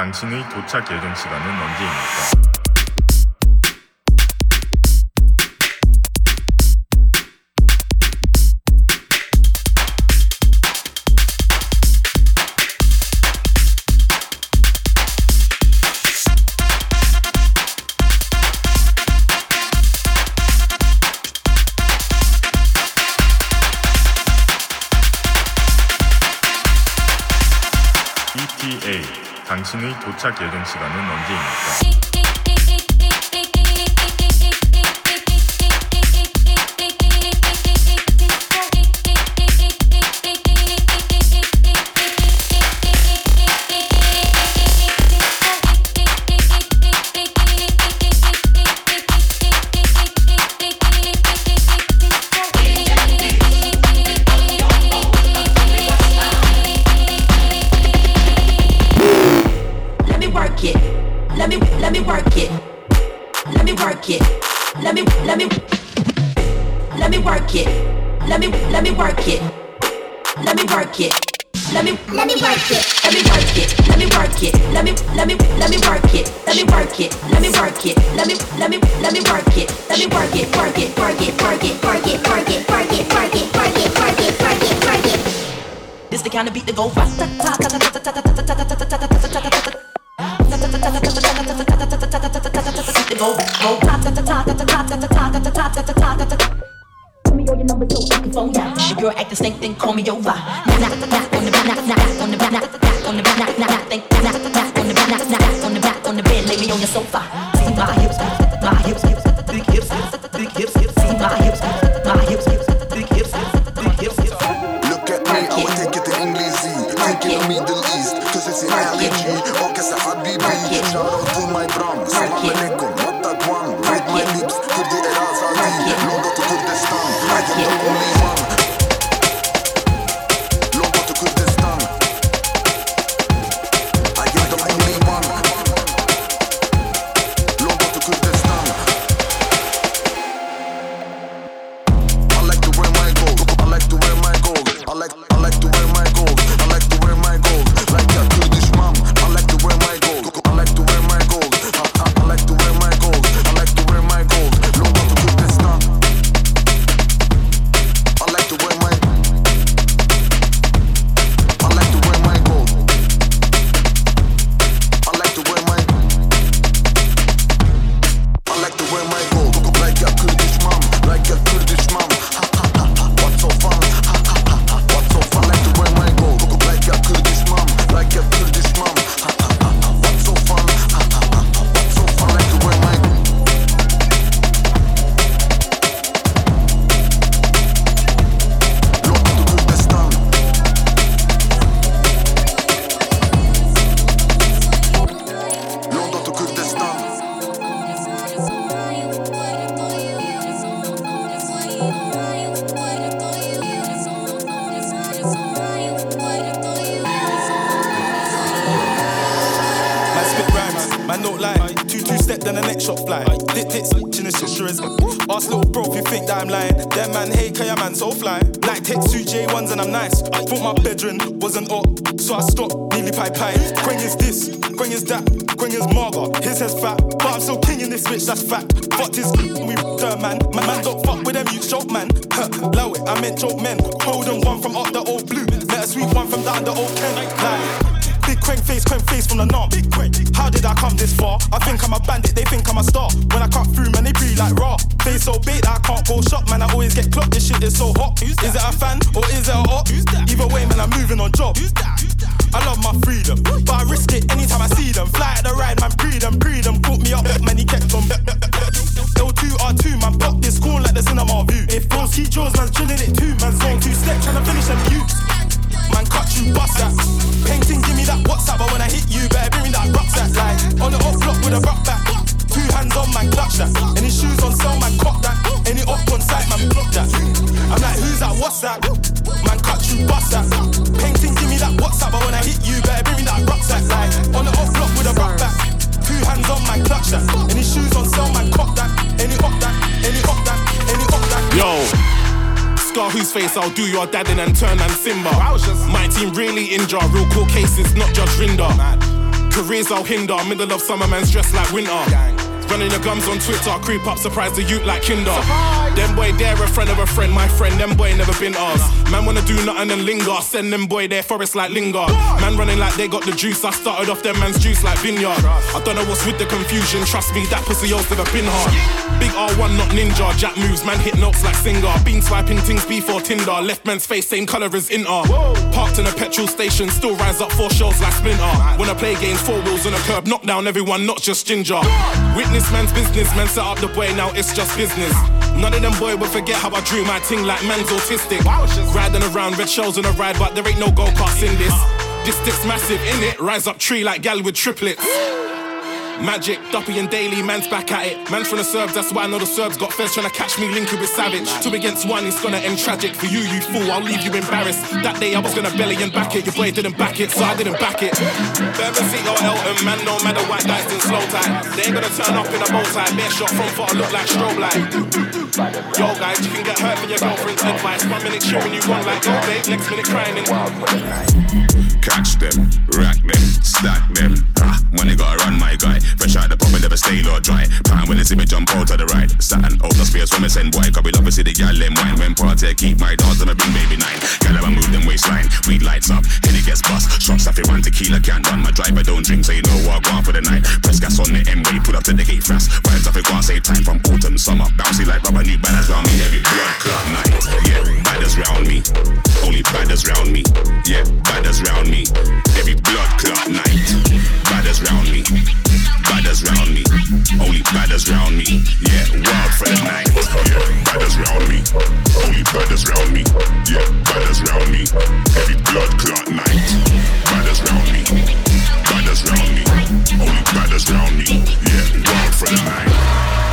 당신의 도착 예정 시간은 언제입니까? 당신의 도착 예정 시간은 언제입니까? Face I'll do your dad in and turn and Simba. My team really injure, real court cases, not Judge Rinder. Careers I'll hinder, middle of summer man's dressed like winter. Running the gums on Twitter, creep up, surprise the youth like Kinder. Them boy, they're a friend of a friend, my friend, them boy never been ours. Man wanna do nothing and linger, send them boy their forest like linger. Man running like they got the juice, I started off them man's juice like vineyard. I don't know what's with the confusion, trust me, that pussy yours never been hard. Big R1, not ninja, jack moves, man hit notes like singer. Been swiping things before Tinder, left man's face, same colour as Inter. Parked in a petrol station, still rise up four shells like Splinter. When I play games, four wheels on a curb, knock down everyone, not just ginger. Witness man's business, man set up the boy, now it's just business. None of them boy will forget how I drew my ting like man's autistic. Riding around red shells on a ride, but there ain't no go karts in this. This stick's massive in it, rise up tree like gal with triplets. Magic, Duppy and Daily, man's back at it. Man's from the Serbs, that's why I know the Serbs got feds trying to catch me linking with Savage. Two against one, it's gonna end tragic. For you, you fool, I'll leave you embarrassed. That day I was gonna belly and back it. Your boy didn't back it, so I didn't back it. Bermondsey or Eltham, man, no matter what dice in slow time. They ain't gonna turn up in a bow tie. Bare shot from far, look like strobe light. Yo, guys, you can get hurt for your girlfriend's advice. One minute cheering you on like, oh, babe, next minute crying. In. Catch them, rack them, stack them. Ah, money gotta run, my guy. Fresh out the pub and never stay or dry. Pound when they see me jump out to the right. Out the space when me send boy. We love to see the gal them wine. When party, keep my dogs and I bring baby nine. Gal ever move them waistline. Weed lights up, and it gets bust. Shots off one tequila can't run. My driver don't drink, so you know what I want for the night. Press gas on the M-way, put up to the gate fast. Vibes off it, and save time from autumn, summer. Bouncy like rubber, new banners round me. Every blood clot night. Yeah, badders round me. Only badders round me. Yeah, badders round me. Every blood clot night. Badders round me. Badders round me. Only badders round me. Yeah, wild for the night. Yeah, badders round me. Only badders round me. Yeah, badders round me. Every blood clot night. Badders round me. Badders round me. Only badders round me. Yeah, wild for the night.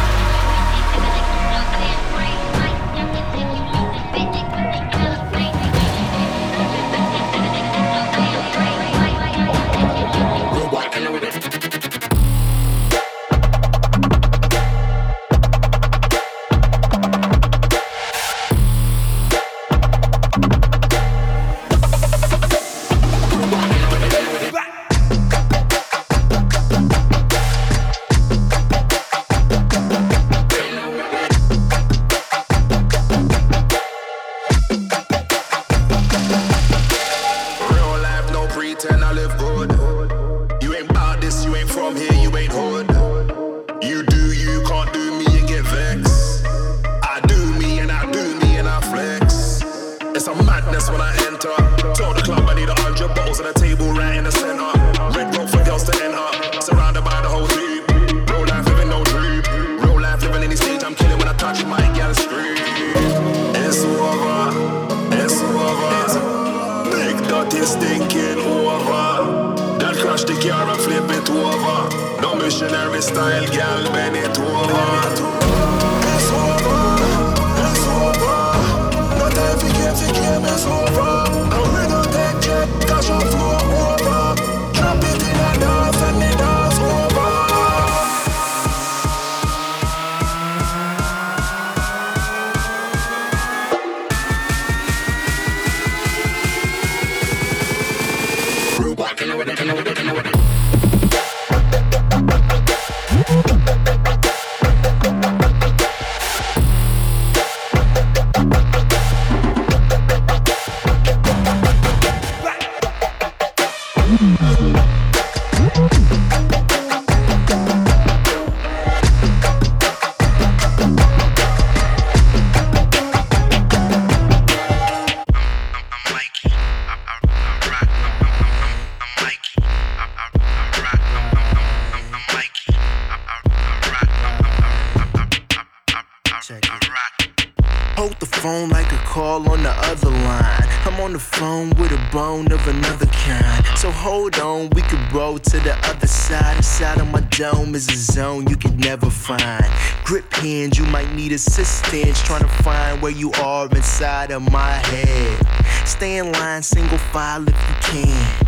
Where you are inside of my head. Stay in line, single file if you can.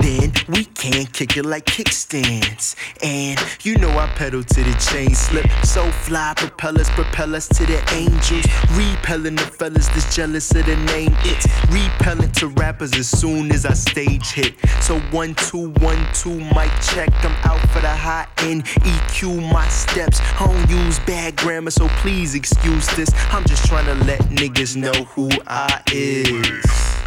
then we can kick it like kickstands. You know I pedal to the chain slip. So fly, propellers propel us to the angels. Repelling the fellas that's jealous of the name. It's repelling to rappers as soon as I stage hit. So one, two, one, two, mic check. I'm out for the high end. EQ my steps. I don't use bad grammar, so please excuse this. I'm just trying to let niggas know who I is.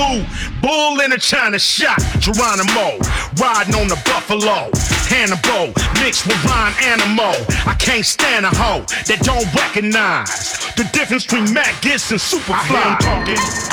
Through. Bull in a China shot. Geronimo. Riding on the buffalo. Hannibal. Mixed with Ron Animal. I can't stand a hoe that don't recognize the difference between Matt Gitz and Superfly. I hear him talking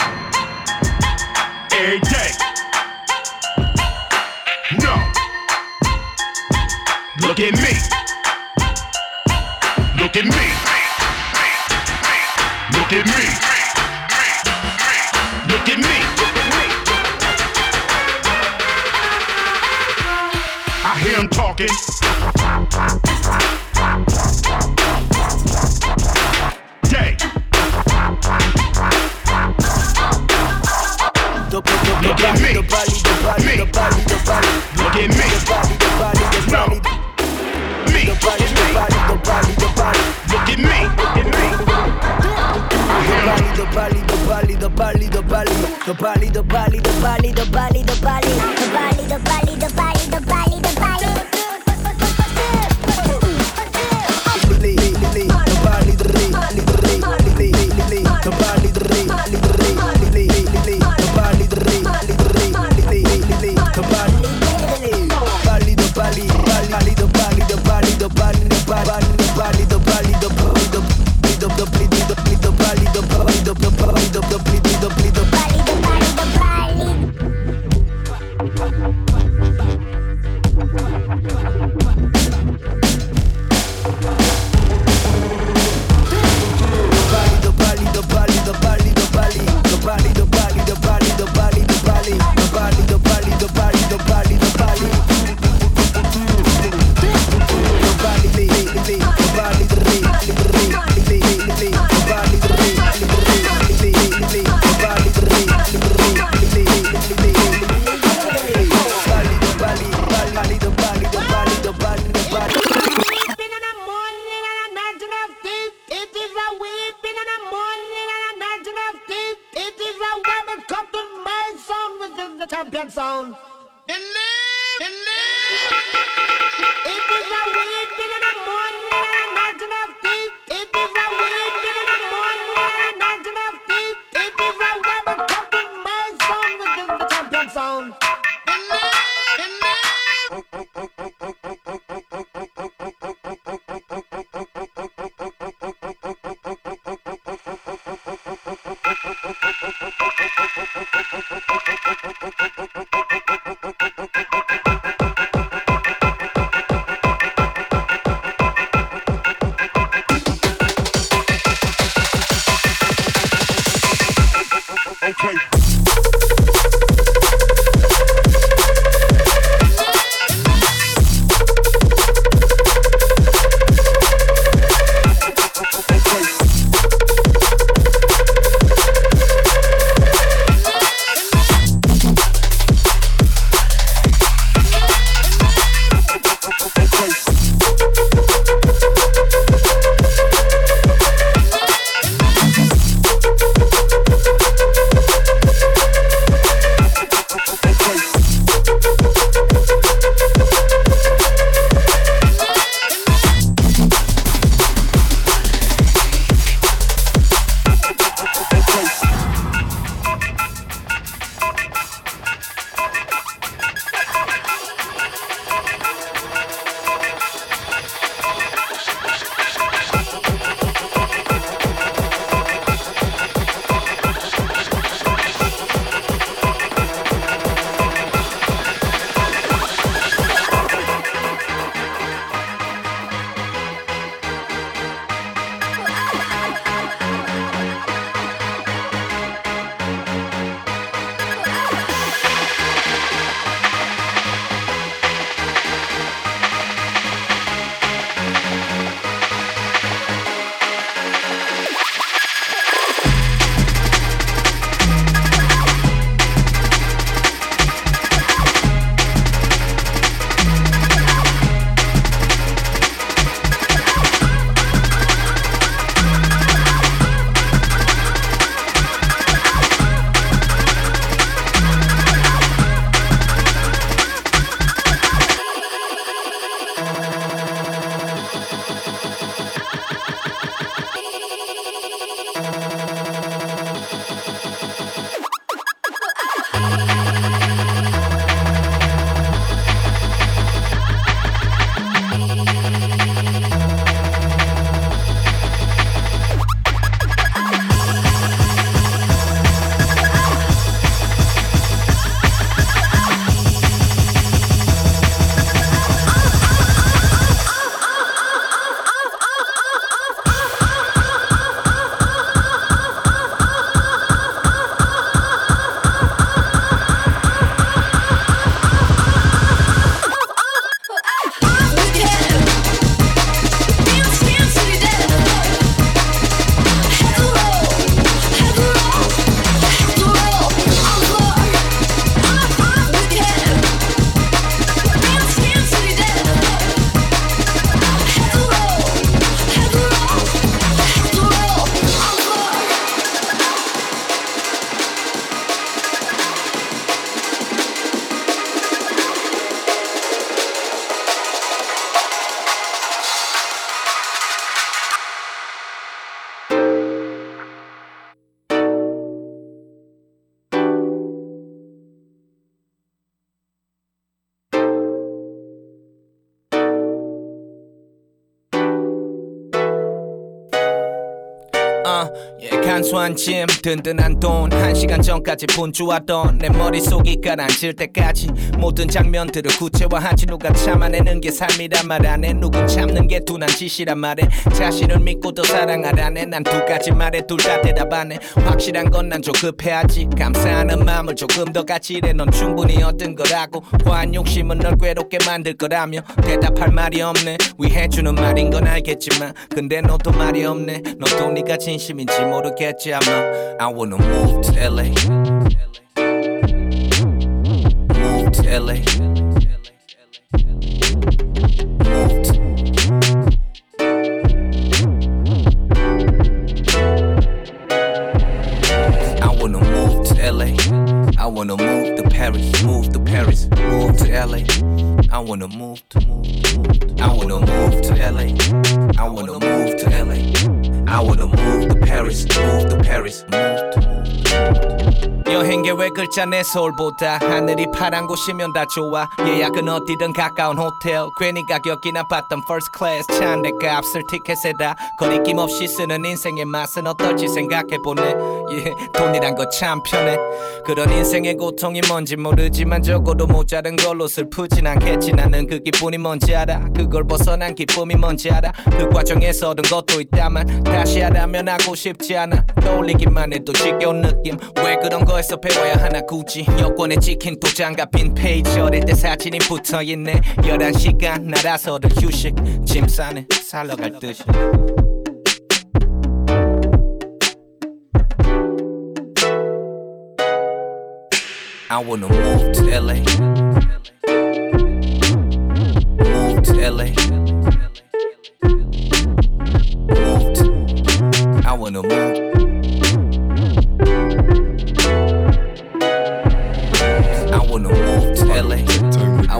간소한 짐 든든한 돈. 한 시간 전까지 분주하던 내 머릿속이 가라앉을 때까지 모든 장면들을 구체화하지 누가 참아내는 게 삶이란 말 안해. 누군 참는 게 둔한 짓이란 말해 자신을 믿고 더 사랑하라네. 난 두 가지 말에 둘 다 대답하네. 확실한 건 난 조급해하지. 감사하는 마음을 조금 더 가지래. 넌 충분히 얻은 거라고. 과한 욕심은 널 괴롭게 만들 거라며 대답할 말이 없네. 위해주는 말인 건 알겠지만 근데 너도 말이 없네. 너도 네가 진심인지 모르겠지 아마 I wanna move to LA Move to LA Move to I wanna move to LA. I wanna move to Paris, move to Paris, move to LA. I wanna move, to move. I wanna move to LA. I wanna move to LA. I wanna move to Paris, move to Paris, move to 여행 계획 글자 내 서울보다 하늘이 파란 곳이면 다 좋아. 예약은 어디든 가까운 호텔. 괜히 가격이 나빴던 first class. 차인데 값을 티켓에 다 거리낌 없이 쓰는 인생의 맛은 어떨지 생각해보네. 예, 돈이란 거 참 편해. 그런 인생의 고통이 뭔지 모르지만 적어도 모자른 걸로 슬프진 않겠지. 나는 그 기분이 뭔지 알아. 그걸 벗어난 기쁨이 뭔지 알아. 그 과정에서 얻은 것도 있다만 다시 하라면 하고 싶지 않아. 떠올리기만 해도 지겨운 느낌. 왜 그런 거에서 배워야 하나 굳이 여권에 찍힌 도장과 빈 페이지 어릴 때 사진이 붙어있네 11시간 날아서도 휴식 짐 싸네 살러 갈 듯이 I wanna move to LA. Move to LA. Move to. I wanna move. I wanna move to LA.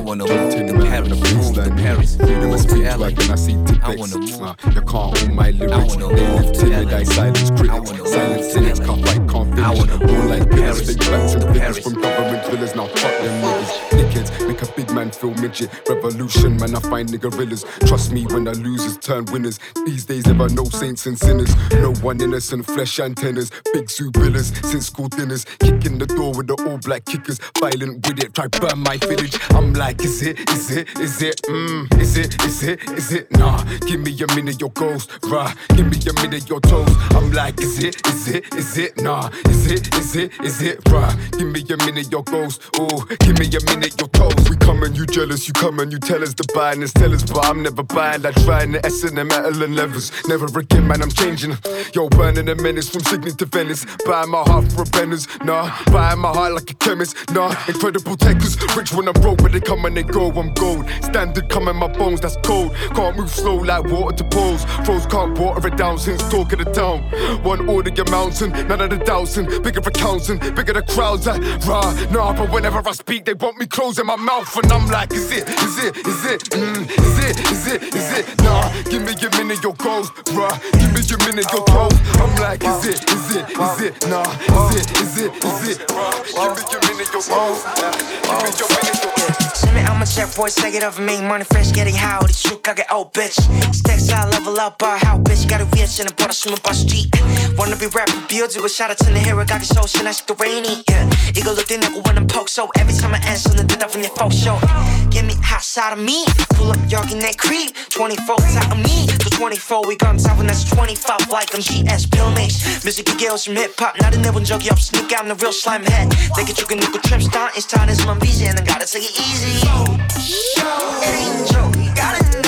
I wanna move to Paris. Move to Paris. Move to LA. Like when I see tip I wanna move. uh, You can't all my lyrics. They live to timid, LA. I silence critics. Silence cynics, can't fight, can't. I wanna All move like Paris. big Move and Paris. from government villas. Now fuck them niggas. Dickheads make a big man feel midget. Revolution, man, I find nigga gorillas. Trust me when the losers turn winners. These days there are no saints and sinners. No one innocent, flesh antennas. Big zoo billers, since school dinners. Kicking the door with the all black kickers. Violent with it, try burn my village. I'm like, is it, is it, is it, mmm, is it, is it, is it? Nah, give me a minute, your ghost, rah. Give me a minute, your toes. I'm like, is it, is it, is it? Nah, is it, is it, is it, rah. Give me a minute, your ghost. Oh, give me a minute, your toes. We come and you jealous, you come and you tell us to buy and tell us, but I'm never buying. I try in S and metal and levers. Never again, man, I'm changing. Yo, burning a menace from Sydney to Venice. Buying my heart for a benders, nah. Buying my heart like a chemist, nah. Incredible takers, rich when I'm broke, but they come and they go. I'm gold. Standard come in my bones, that's cold. Can't move slow like water to poles. Froze can't water it down since talk of the town. One order your mountain, none of the doubting. Bigger the counting, bigger the crowds at rah. Nah, but whenever I speak, they want me closing my mouth, and I'm like, is it, is it, is it, mm, is it, is it, is it? Nah, give me your minute, your goals, rah. Give me your minute, your toes. I'm like, is it, is it, is it? Nah, is it, is it, is it? Rah. Give me your minute, your goals. Give me your minute, your Send me I'm a jet boy, take it off me. Money fresh, getting how the shoot, I get old bitch. Stacks I level up, bar how bitch. got a 위에서는 벌어쓰면 버스지. Wanna be rapper, 비워주고 샤라트는 hero, 가게 소신 아직도 rainy. Yeah. 이걸로 뛰내고 원한 poke, so every time I answer, 는 대답은 내 folk show. Get me hot side of me, pull up 여기 내 creep. 24 top of me, 또 24 we gon' top and that's 25 like I'm GS pill mix. music 이게 웃음 힙합, 나를 내본 적이 없으니까 I'm the real slime head. 내게 죽은 누구 trap star, 인스타에서만 busy, and I gotta take it easy. Ain't joke, you gotta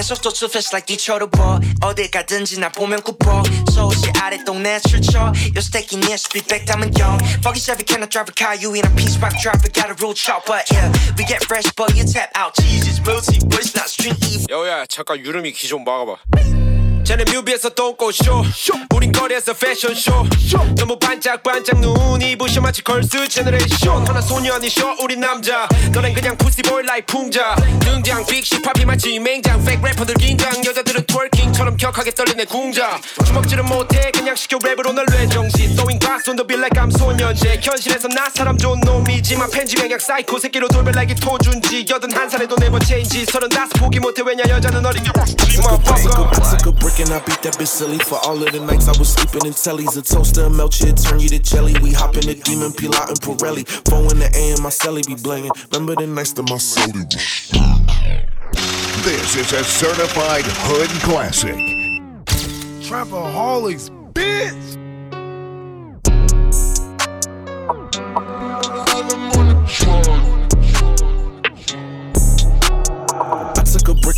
Yeah, 내 속도 too fast like 뒤쳐도 버 어딜 가든지 나 보면 굽어 서울시 아래 동네 출처 Your steak in your speed back 담은 영 Fuck it, Chevy cannot drive a car You in a piece rock driver got a real chopper Yeah, we get fresh but you tap out Jesus, booty, but it's not street evil 여야 잠깐 유름이 기 좀 막아봐 쟤네 뮤비에서 똥꼬쇼. 우린 거리에서 패션쇼. 너무 반짝반짝 눈이 부셔 마치 걸스 제너레이션 하나 소년이셔 우린 남자. 너넨 그냥 푸시보이 라이 풍자. 등장 빅시 팝이 마치 맹장. 팩 래퍼들 긴장. 여자들은 트월킹처럼 격하게 떨리네 궁자. 주먹질은 못해. 그냥 시켜 랩으로 널 뇌정지 Throwing glass on the beat like I'm 소년제. 현실에서 나 사람 좋은 놈이지만 팬지 그냥 사이코 새끼로 돌면 like 토준지. 여든 한 살에도 never change 서른다섯 포기 못해. 왜냐 여자는 어린 게 I took a brick and I beat that bitch silly. For all of the nights I was sleeping in tellies. A toaster melt you, turn you to jelly. We hop in the demon, peel out in Pirelli. Four in the AM, my celly be blingin' Remember the nights that my celly was This is a certified hood classic. Trapaholics, bitch. I took a brick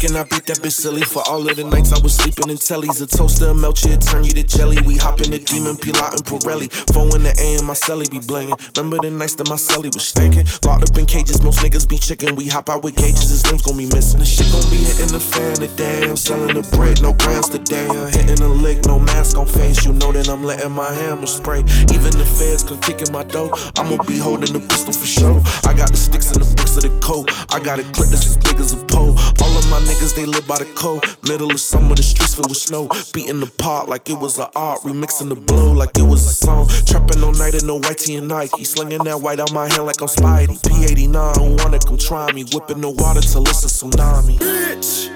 and I beat that bitch silly. For all of the nights I was sleeping in tellies. A toaster melt you, turn you to jelly. We hop in the demon, out in Pirelli. Four in the AM, my celly be blingin'. Remember the nights that my celly was stinking? Locked up in cages, most niggas be chicken. We hop out with gauges, his limbs gon' be missing. The shit gon' be hitting the fan today. I'm selling the bread, no grams today. I'm hitting a lick, no mask on face. You know that I'm letting my hammer spray. Even the feds come kicking my door. I'ma be holding the pistol for sure. I got the sticks and the bricks of the coat. I got a clip that's as big as a pole. All of my niggas, they live by the code. Middle of summer, the streets filled with snow. Beating the pot like it was an art. Remixing the blow like it was a song. Trapping all night in no white tee and Nike. He slinging that white out my hand like I'm Spidey. P89, who wanna come try me? Whipping the water till it's a tsunami. Bitch.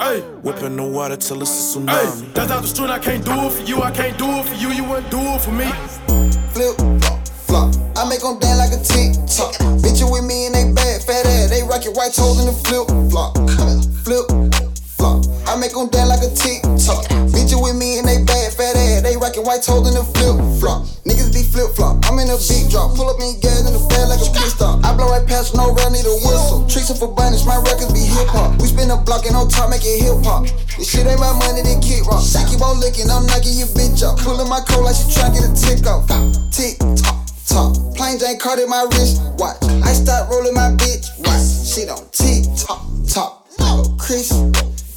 Hey. Whipping the water till it's a Hey, tsunami. that's out the street. I can't do it for you. I can't do it for you. You wouldn't do it for me. flip, flop, flop. I make them dance like a tick tock. Bitch, you with me and they bad, fat ass. They rock your white toes in the flip, flop. Flip, flop. I make them dance like a tick tock. Bitch, you with me and they bad, fat ass. They rock your white toes in the flip, flop. Niggas be flip flop. I'm in a big drop. Pull up in gas in the bed like a pit stop. I blow right past no rail, need a whistle. Tricks for bunnies, my records be hip hop. We spin a block and on top, make it hip hop. This shit ain't my money, then kick rock. She keep on licking, I'm knocking your bitch up. Pulling my coat like she tryna get a tick off. Tick tock, top. Plain Jane card in my wrist, watch. I start rolling my bitch, watch. She don't tick tock, top. Chris,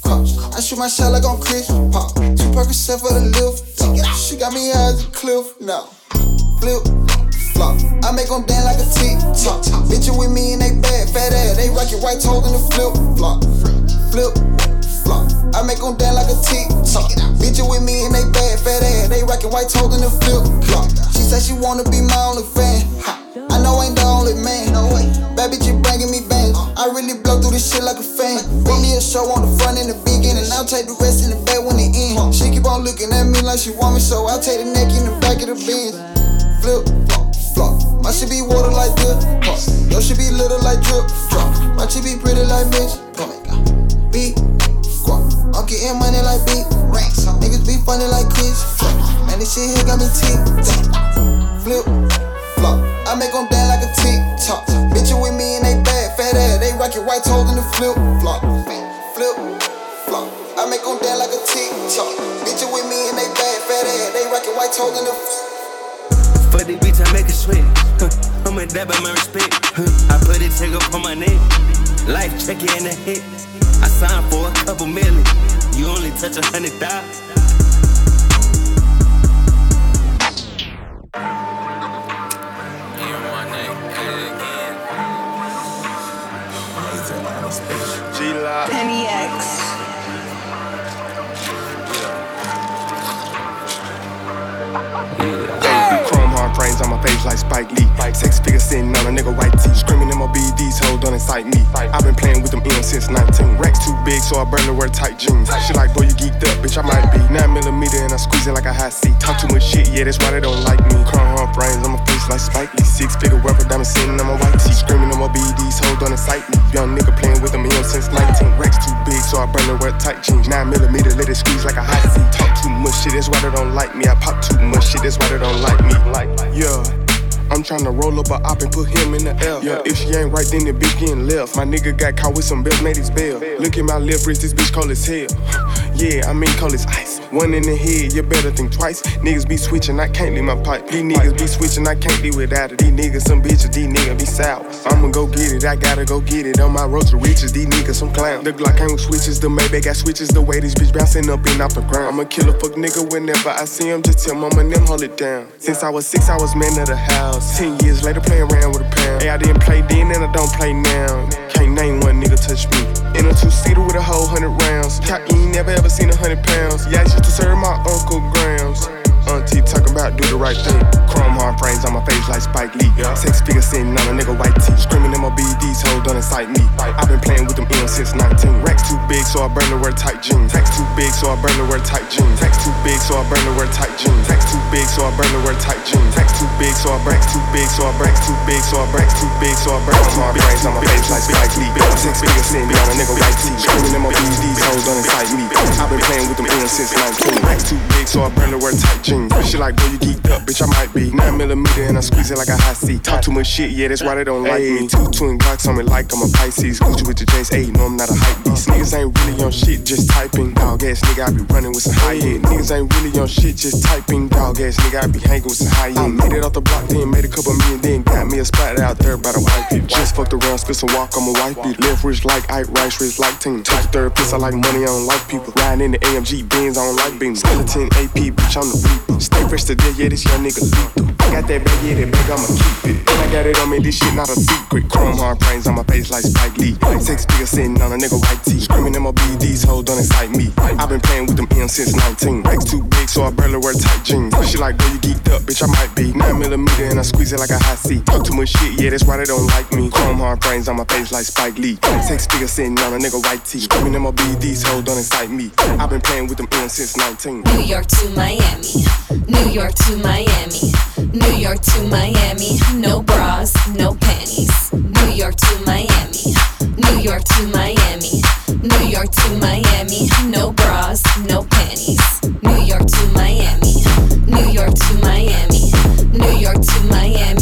cross. I shoot my shot like on Chris, pop. Two Percocet for the lift. She got me as a cliff, now. Flip, flop. I make them dance like a tick tock. Bitch, with me and they bad, fat ass. They rock your white toes in the flip, flop. Flip, flop. I make them dance like a tick tock. Bitch, with me and they bad, fat ass. They rock your white toes in the flip, flop. She said she wanna be my only fan. Ha. I know I ain't the only man. No way. Bitch, you bringing me bangs. I really blow through this shit like a fan. Bring me a show on the front and the beginning. And I'll take the rest in the back when it end. She keep on looking at me like she want me, so I'll take the neck in the back of the Benz. Flip, flop, flop. My shit be water like this. Pop. Your shit be little like drip. Drop. My shit be pretty like Mitch. Pop. Beat, guap. I'm getting money like beat. Racks. Niggas be funny like Chris. Man, this shit here got me tick. Flip, flop. I make them dance like a tick tock. Bitch, you with me white toes in the flip flop. Flip, flop. I make them dance like a tick tock. Bitch, you with me and they bad, fat ass. They rock your white toes in the For the bitch, I make it sweat. Huh, I'm a dab my respect. Huh, I put it check up on my neck. Life check it in the hit. I signed for a couple million. You only touch a hundred thousand. On my face like Spike Lee. Six figures sitting on a nigga white tee. Screaming in my BDs, hold don't incite me. I've been playing with them M's since 19. Racks too big, so I burn to wear tight jeans. She like, boy, you geeked up, bitch, I might be. 9 millimeter and I squeeze it like a high seat. Talk too much shit, yeah, that's why they don't like me. Chrome Hearts frames on my face like Spike Lee. Six figure rapper, diamond sitting on my white tee. Screaming in my BDs, hold don't incite me. Young nigga playing with them M's since 19. Racks too big, so I burn to wear tight jeans. 9 millimeter, let it squeeze like a high seat. Talk too much shit, that's why they don't like me. I pop too much shit, that's why they don't like me. Like, yeah. I'm tryna roll up a op and put him in the L. Yeah, if she ain't right, then the bitch getting left. My nigga got caught with some bells, made his bail. Look at my left wrist, this bitch cold as hell. Yeah, I mean cold as ice. One in the head, you better think twice. Niggas be switching, I can't leave my pipe. These niggas be switching, I can't be without it. These niggas some bitches, these niggas be sour. I'ma go get it, I gotta go get it. On my road to riches, these niggas some clown. The Glock with switches, the Maybach got switches. The way this bitch bouncing up and off the ground. I'ma kill a fuck nigga whenever I see him. Just tell mama and them hold it down. Since I was six, I was man of the house. Ten years later, playing around with a pound. Hey, I didn't play then and I don't play now. Can't name one nigga touch me. In a two seater with a whole hundred rounds. Cock, you ain't never ever seen a hundred pounds. Yeah, used to serve my uncle grams. Auntie talking about do the right thing. Chrome Heart frames on my face like Spike Lee. Six figures sitting on a nigga white tee. Screaming in my BDs, hold don't incite me. I've been playing with them M's since 19. Racks too big, so I burn to wear tight jeans. Racks too big, so I burn to wear tight jeans. Racks too big, so I burn to wear tight jeans. Racks too big, so I burn to wear tight jeans. Racks too big, so I breaks too big, so I breaks too big, so I breaks too big, so I breaks too big. Frames on my face like Spike Lee. Six figures sitting on a nigga white tee. Screaming in my BDs, hold don't incite me. I've been playing with them M's since 19. Racks too big, so I burn to wear tight jeans. She like, boy, you geeked up, bitch, I might be. 9 millimeter and I squeeze it like a hot seat. Talk too much shit, yeah, that's why they don't like me. Two twin Glocks on me like I'm a Pisces. Gucci with the J's, ayy, no, I'm not a hype beast. Niggas ain't really on shit, just typing. Dog ass nigga, I be running with some high end. Niggas ain't really on shit, just typing. Dog ass nigga, I be hanging with some high end. Made it off the block, then made a couple million, then got me a spot out there by the white people. Just fucked around, spit some walk, I'm a white beat. Left rich like Ike, right rich like team. Touch third piss, I like money, I don't like people. Riding in the AMG, Benz, I don't like beams. Skeleton AP, bitch, I'm the reaper. Stay fresh to death, yeah, this young nigga lethal. I got that bag, yeah, that bag, I'ma keep it. And I got it on me, this shit not a secret. Chrome Heart frames on my face like Spike Lee. Six figures sitting on a nigga white tee. Screaming in my BDs, hold don't excite me. I've been playing with them M since 19. Racks too big, so I barely wear tight jeans. She like, boy, you geeked up, bitch, I might be. 9 millimeter and I squeeze it like a hot seat. Talk too much shit, yeah, that's why they don't like me. Chrome Heart frames on my face like Spike Lee. Six figures sitting on a nigga white tee. Screaming in my BDs, hold don't excite me. I've been playing with them M since 19. New York to Miami, New York to Miami, New York to Miami. No bras, no panties. New York to Miami, New York to Miami, New York to Miami. No bras, no panties. New York to Miami, New York to Miami, New York to Miami.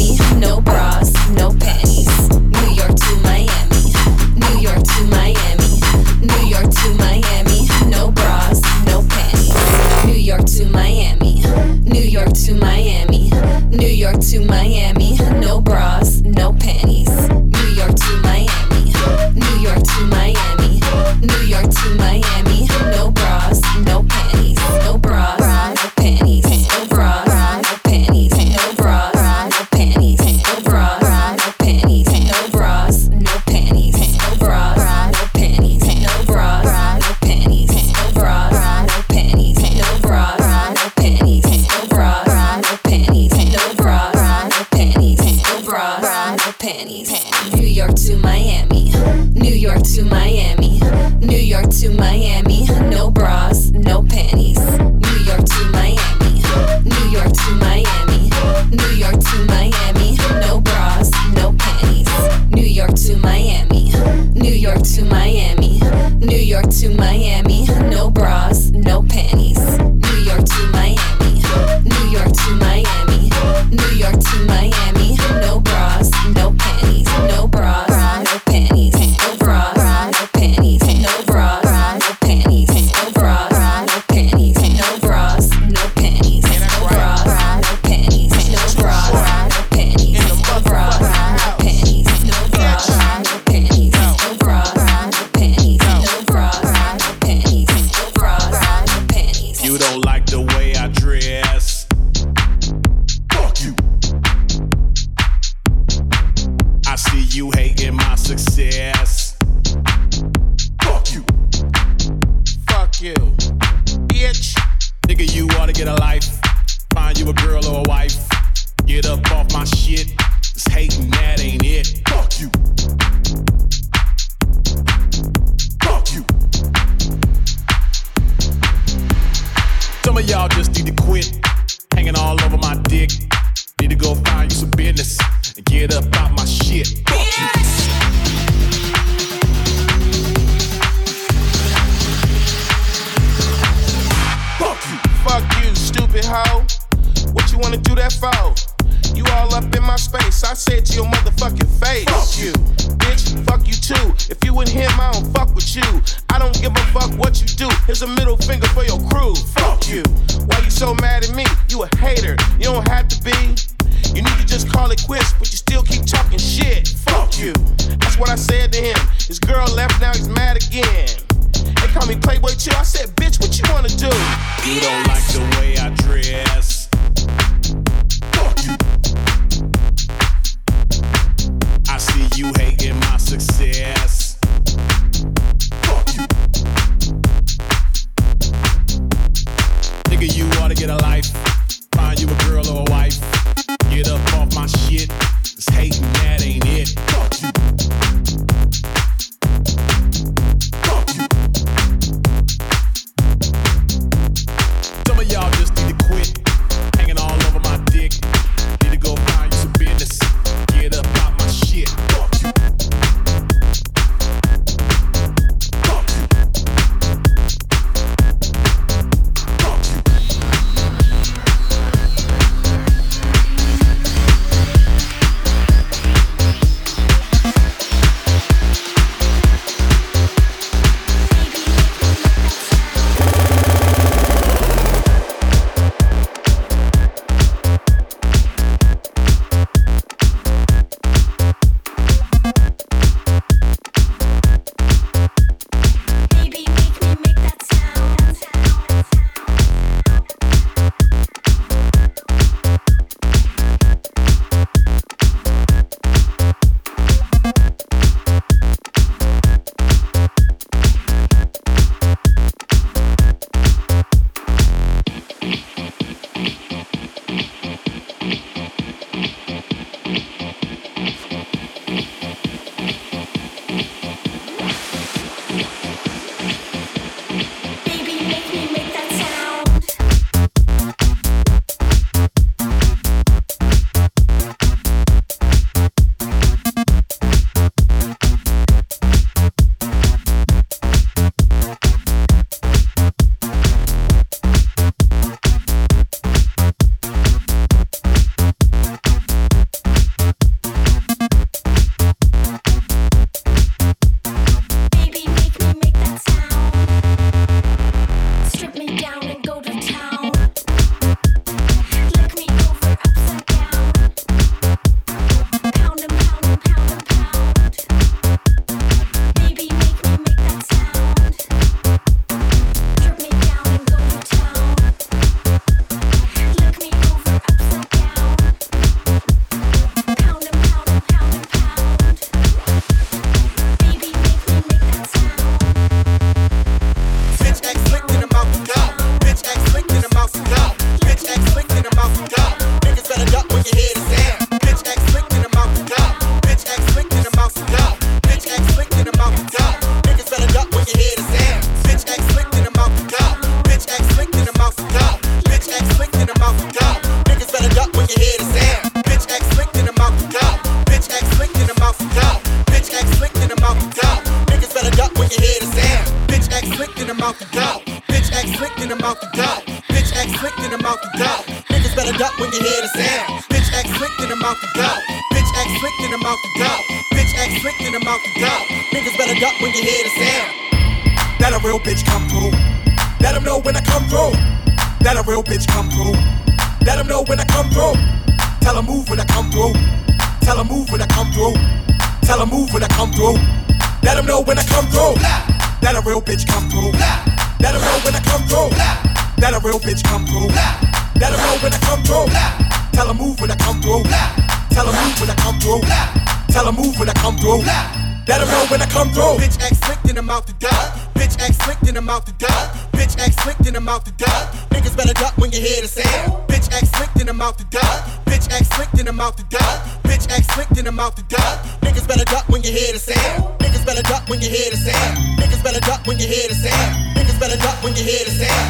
Know when I come through. Bitch act slick, then I'm out the door. Bitch act slick, then I'm out the door. Bitch act slick, then I'm out the door. Niggas better duck when you hear the sound. Bitch act slick, then I'm out the door. Bitch act slick, then I'm out the door. Bitch act slick, then I'm out the door. Niggas better duck when you hear the sound. Niggas better duck when you hear the sound. Niggas better duck when you hear the sound. Niggas better duck when you hear the sound.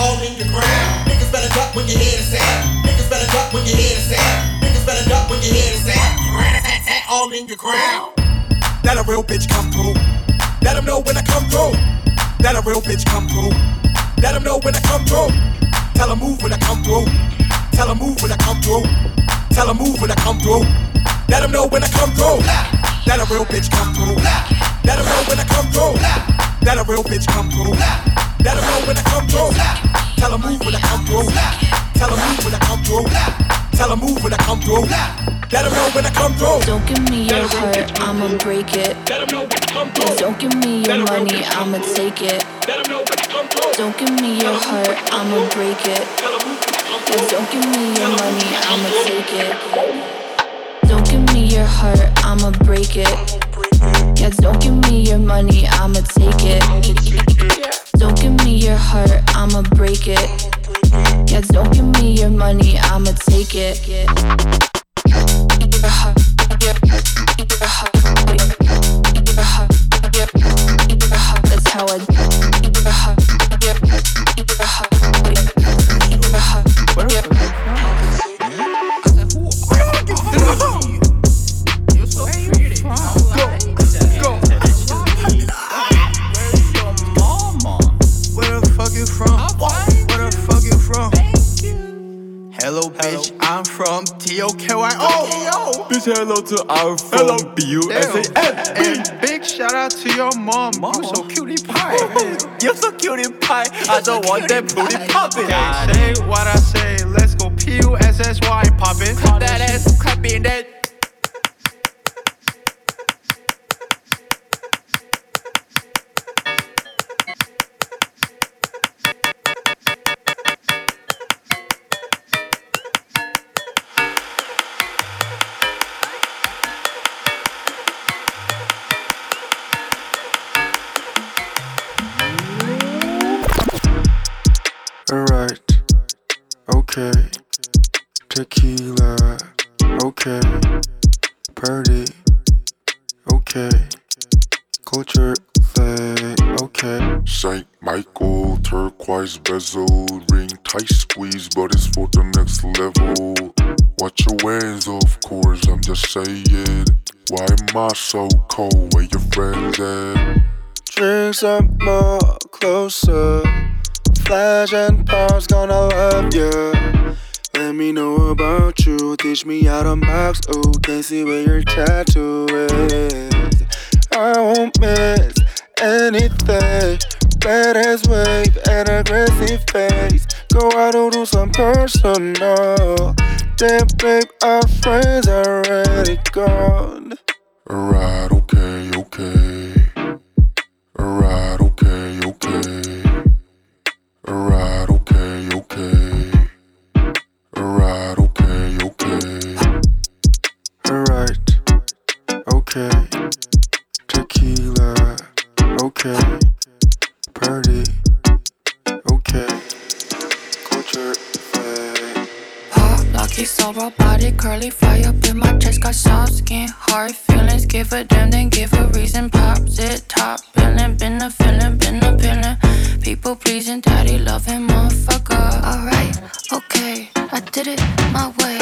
All in the ground. Niggas better duck when you hear the sound. Niggas better duck when you hear the sound. Niggas better duck when you hear the sound. All in the ground. That a real bitch come through. Let them know when I come through. That a real bitch come through. Let them know when I come through. Tell them move when I come through. Tell them move when I come through. Tell them move when I come through. Let them know when I come through. That a real bitch come through. Let them know when I come through. That a real bitch come through. Let them know when I come through. Tell them move when I come through. Tell them move when I come through. Tell them move when I come through. Let them know when I come through. Don't give me your heart, I'ma break it. Yeah, don't give me your money, I'ma take it. Don't give me your heart, I'ma break it. Don't give me your money, I'ma take it. Don't give me your heart, I'ma break it. Yeah, don't give me your money, I'ma take it. Don't give me your heart, I'ma break it. Yeah, don't give me your money, I'ma take it. That's how I. Hello, bitch. I'm from T-O-K-Y-O. Bitch, hello to our from B-U-S-A-N. Big shout out to your mom. You so cutie pie. you so cutie pie. I don't want that booty poppin'. Say what I say. Let's go P-U-S-S-Y poppin'. That ass clapping that. Okay. Tequila, okay. Party, okay. Culture, thing, okay. Saint Michael, turquoise bezel, ring tight squeeze, but it's for the next level. Watch your ways, of course, I'm just saying. Why am I so cold? Where your friends at? Drinks up more closer. Flash and Pops gonna love you. Let me know about you. Teach me how to box. Oh, can't see where your tattoo is. I won't miss anything. Badass wave and aggressive face. Go out and do some personal. Damn, babe, our friends are already gone. Alright, okay, okay. Alright, curly, fly up in my chest, got soft skin, hard feelings. Give a damn, then give a reason. Pops it, top billing, been a feeling, been a feeling. People pleasing, daddy loving, motherfucker. Alright, okay, I did it my way.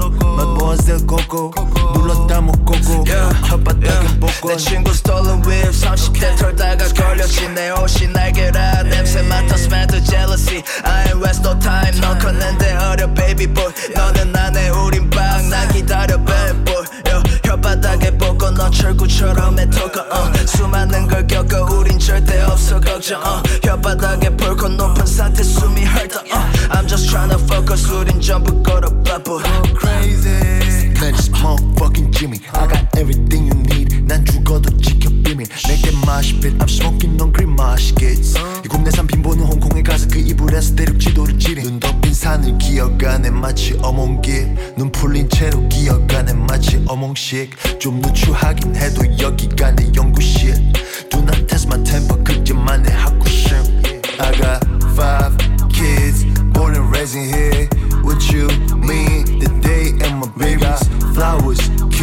Mademoiselle Coco, 눌렀다면 Coco, 혓바닥엔 복권. 내 친구 stolen whip 30대 털다가 걸렸지 내 옷이 날개라 냄새 맡아 smell the jealousy I ain't waste no time 넌 컸는데 어려 baby boy 너는 안해 우린 빵난 기다려 bad boy 넌 철구처럼 애터가 uh. 수많은 걸 겪어 우린 절대 없어 걱정 uh. 혓바닥에 펄고 높은 상태 숨이 헐떡 uh. I'm just tryna focus 우린 전부 걸어 바보 crazy. 난 just motherfucking Jimmy. I got everything you need. 난 죽어도 지켜 비밀. 내게 마시빛. I'm smoking on green 마시겠지. 이 국내산 빈보는 홍콩에 가서 그 이불에서 대륙 지도를 지리. 눈 덮인 산을 기어가네 마치 어몽길. 눈 풀린 채로 기어가네 마치 어몽식. 좀 누추하긴 해도 여기가 내 연구실. Do not test my temper 그제만의 학구심. I got five kids, born and raised in here. What you mean?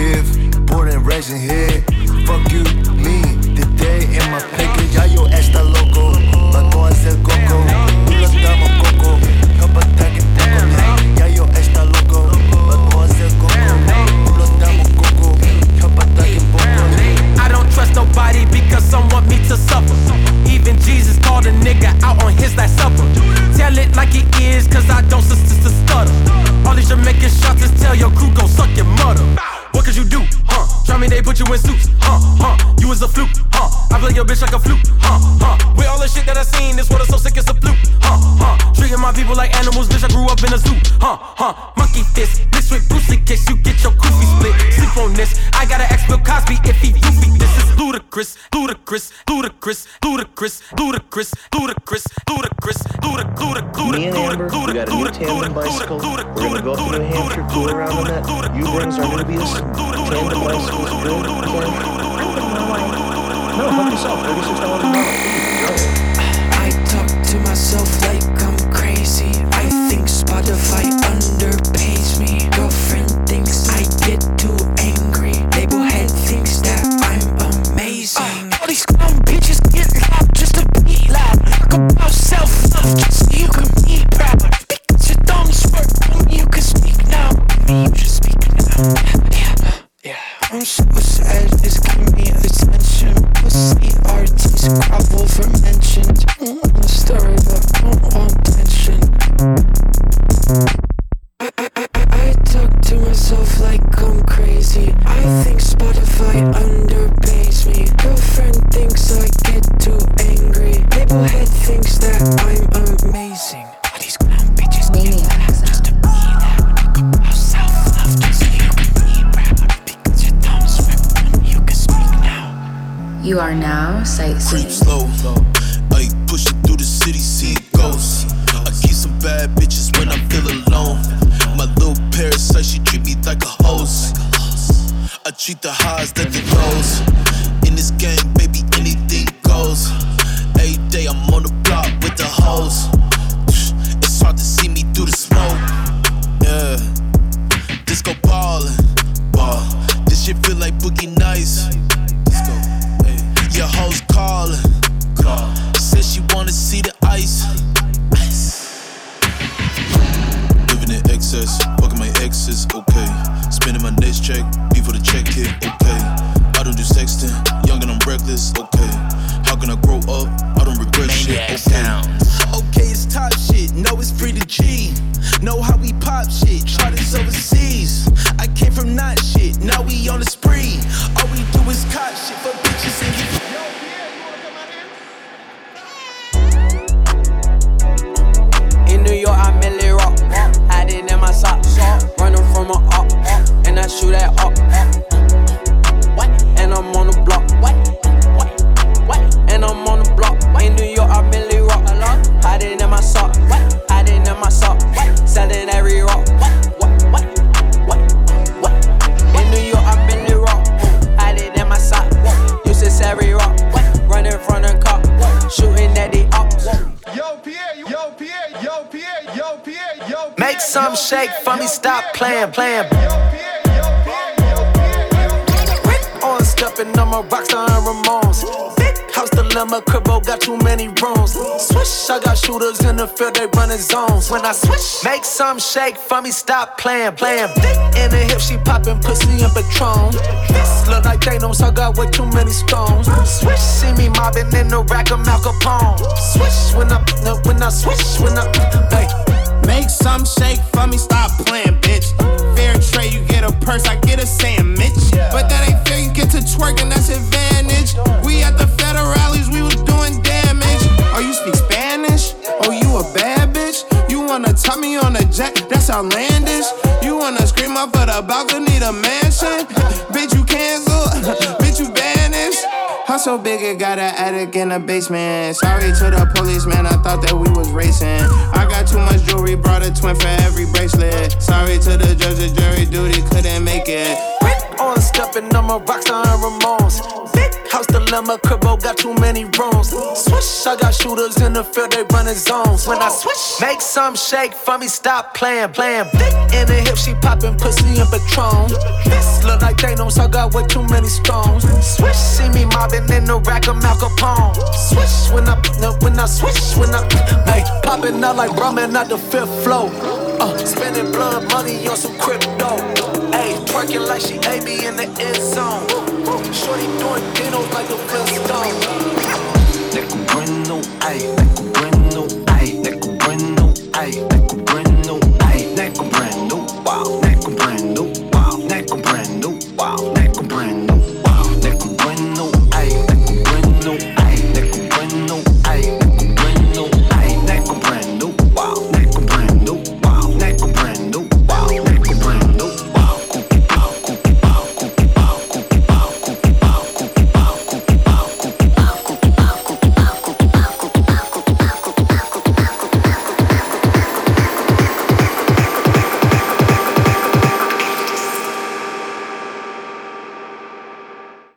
give. Born and raised in here. Fuck you, me, the day in my picket. Ya yo está loco, la es el coco. Tú la coco, no pata que poco. Ya yo está loco, la es el coco. Tú la coco, no pata que poco. I don't trust nobody because some want me to suffer. Even Jesus called a nigga out on his last supper. Tell it like it is, cause I don't stutter. All these Jamaican shots is tell your crew go suck your mother. What could you do, huh? Try me, they put you in suits, huh? Huh? You was a fluke, huh? I play your bitch like a flute, huh? Huh? With all the shit that I seen, this water so sick it's a fluke, huh? Huh? Treating my people like animals, bitch. I grew up in a zoo, huh? Huh? Monkey fist, mixed with Brucey kicks, you get your goofy split. Sleep on this, I gotta ask Bill Cosby if he goofy. This is ludicrous, ludicrous, ludicrous, ludicrous, ludicrous, ludicrous, ludicrous, ludicrous, Me and Amber, we got a new tandem bicycle. We're gonna go through New Hampshire, tour around on that. You brings are gonna be a s- tandem bicycle. Good. No, help yourself. Thirty-six dollars a month. I talk to myself like I'm crazy. I think Spotify underpays me. Girlfriend thinks I get too angry. Label head thinks that I'm amazing. Uh, all these clown bitches get loud just to be loud. Talk about self love just so you can be proud. Because your thumbs work, only you can speak now. Me, you should speak now. Yeah. I'm so sad, this give me attention. Pussy artists grovel for mention. Don't wanna stir it up, don't want tension. I, I, I, I talk to myself like I'm crazy. I think Spotify underpays me. Girlfriend thinks I get too angry. Labelhead thinks that I'm amazing. You are now sightseeing. slow. Ay, pushing through the city, see ghosts. I keep some bad bitches when I feel alone. My little parasite, she treat me like a host. I treat the highs that the lows. In this game, baby, anything goes. Every day I'm on the block with the hoes. It's hard to see me through the smoke. Yeah, disco ballin', ball. This shit feel like boogie nights. Let's running zones. When I switch, make some shake for me, stop playing, playing. In the hip, she popping pussy and Patron. This look like Thanos, I got way too many stones. Swish, see me mobbing in the rack of Mal Capone. Swish, when I, when I switch, when I, hey. Make some shake for me, stop playing, bitch. Fair trade, you get a purse, I get a sandwich. But that ain't fair, you get to twerking, that's advantage. We at the federales, we was doing damage. Oh, you speak Spanish? On a jet? That's outlandish. You wanna scream up at the balcony, the mansion? bitch, you cancel. bitch, you banished. House so big it got an attic in the basement. Sorry to the police, man, I thought that we was racing. I got too much jewelry, brought a twin for every bracelet. Sorry to the judge, the jury duty couldn't make it. On stepping, I'm a rockstar and Ramones. Big house dilemma, cribbo got too many rooms. Swish, I got shooters in the field, they running zones. When I switch, make some shake for me, stop playing, playing. Big in the hip, she popping pussy and Patron. This look like Thanos, I got way too many stones. Swish, see me mobbing in the rack of Mal Capone. Swish, when I, when I swish, when I, hey, popping out like ramen at the fifth floor. Uh, spending blood money on some crypto. Working like she AB in the end zone. Shorty doing dinos like a pistol. That brand new, ayy. That brand new, ayy. That brand new, ayy.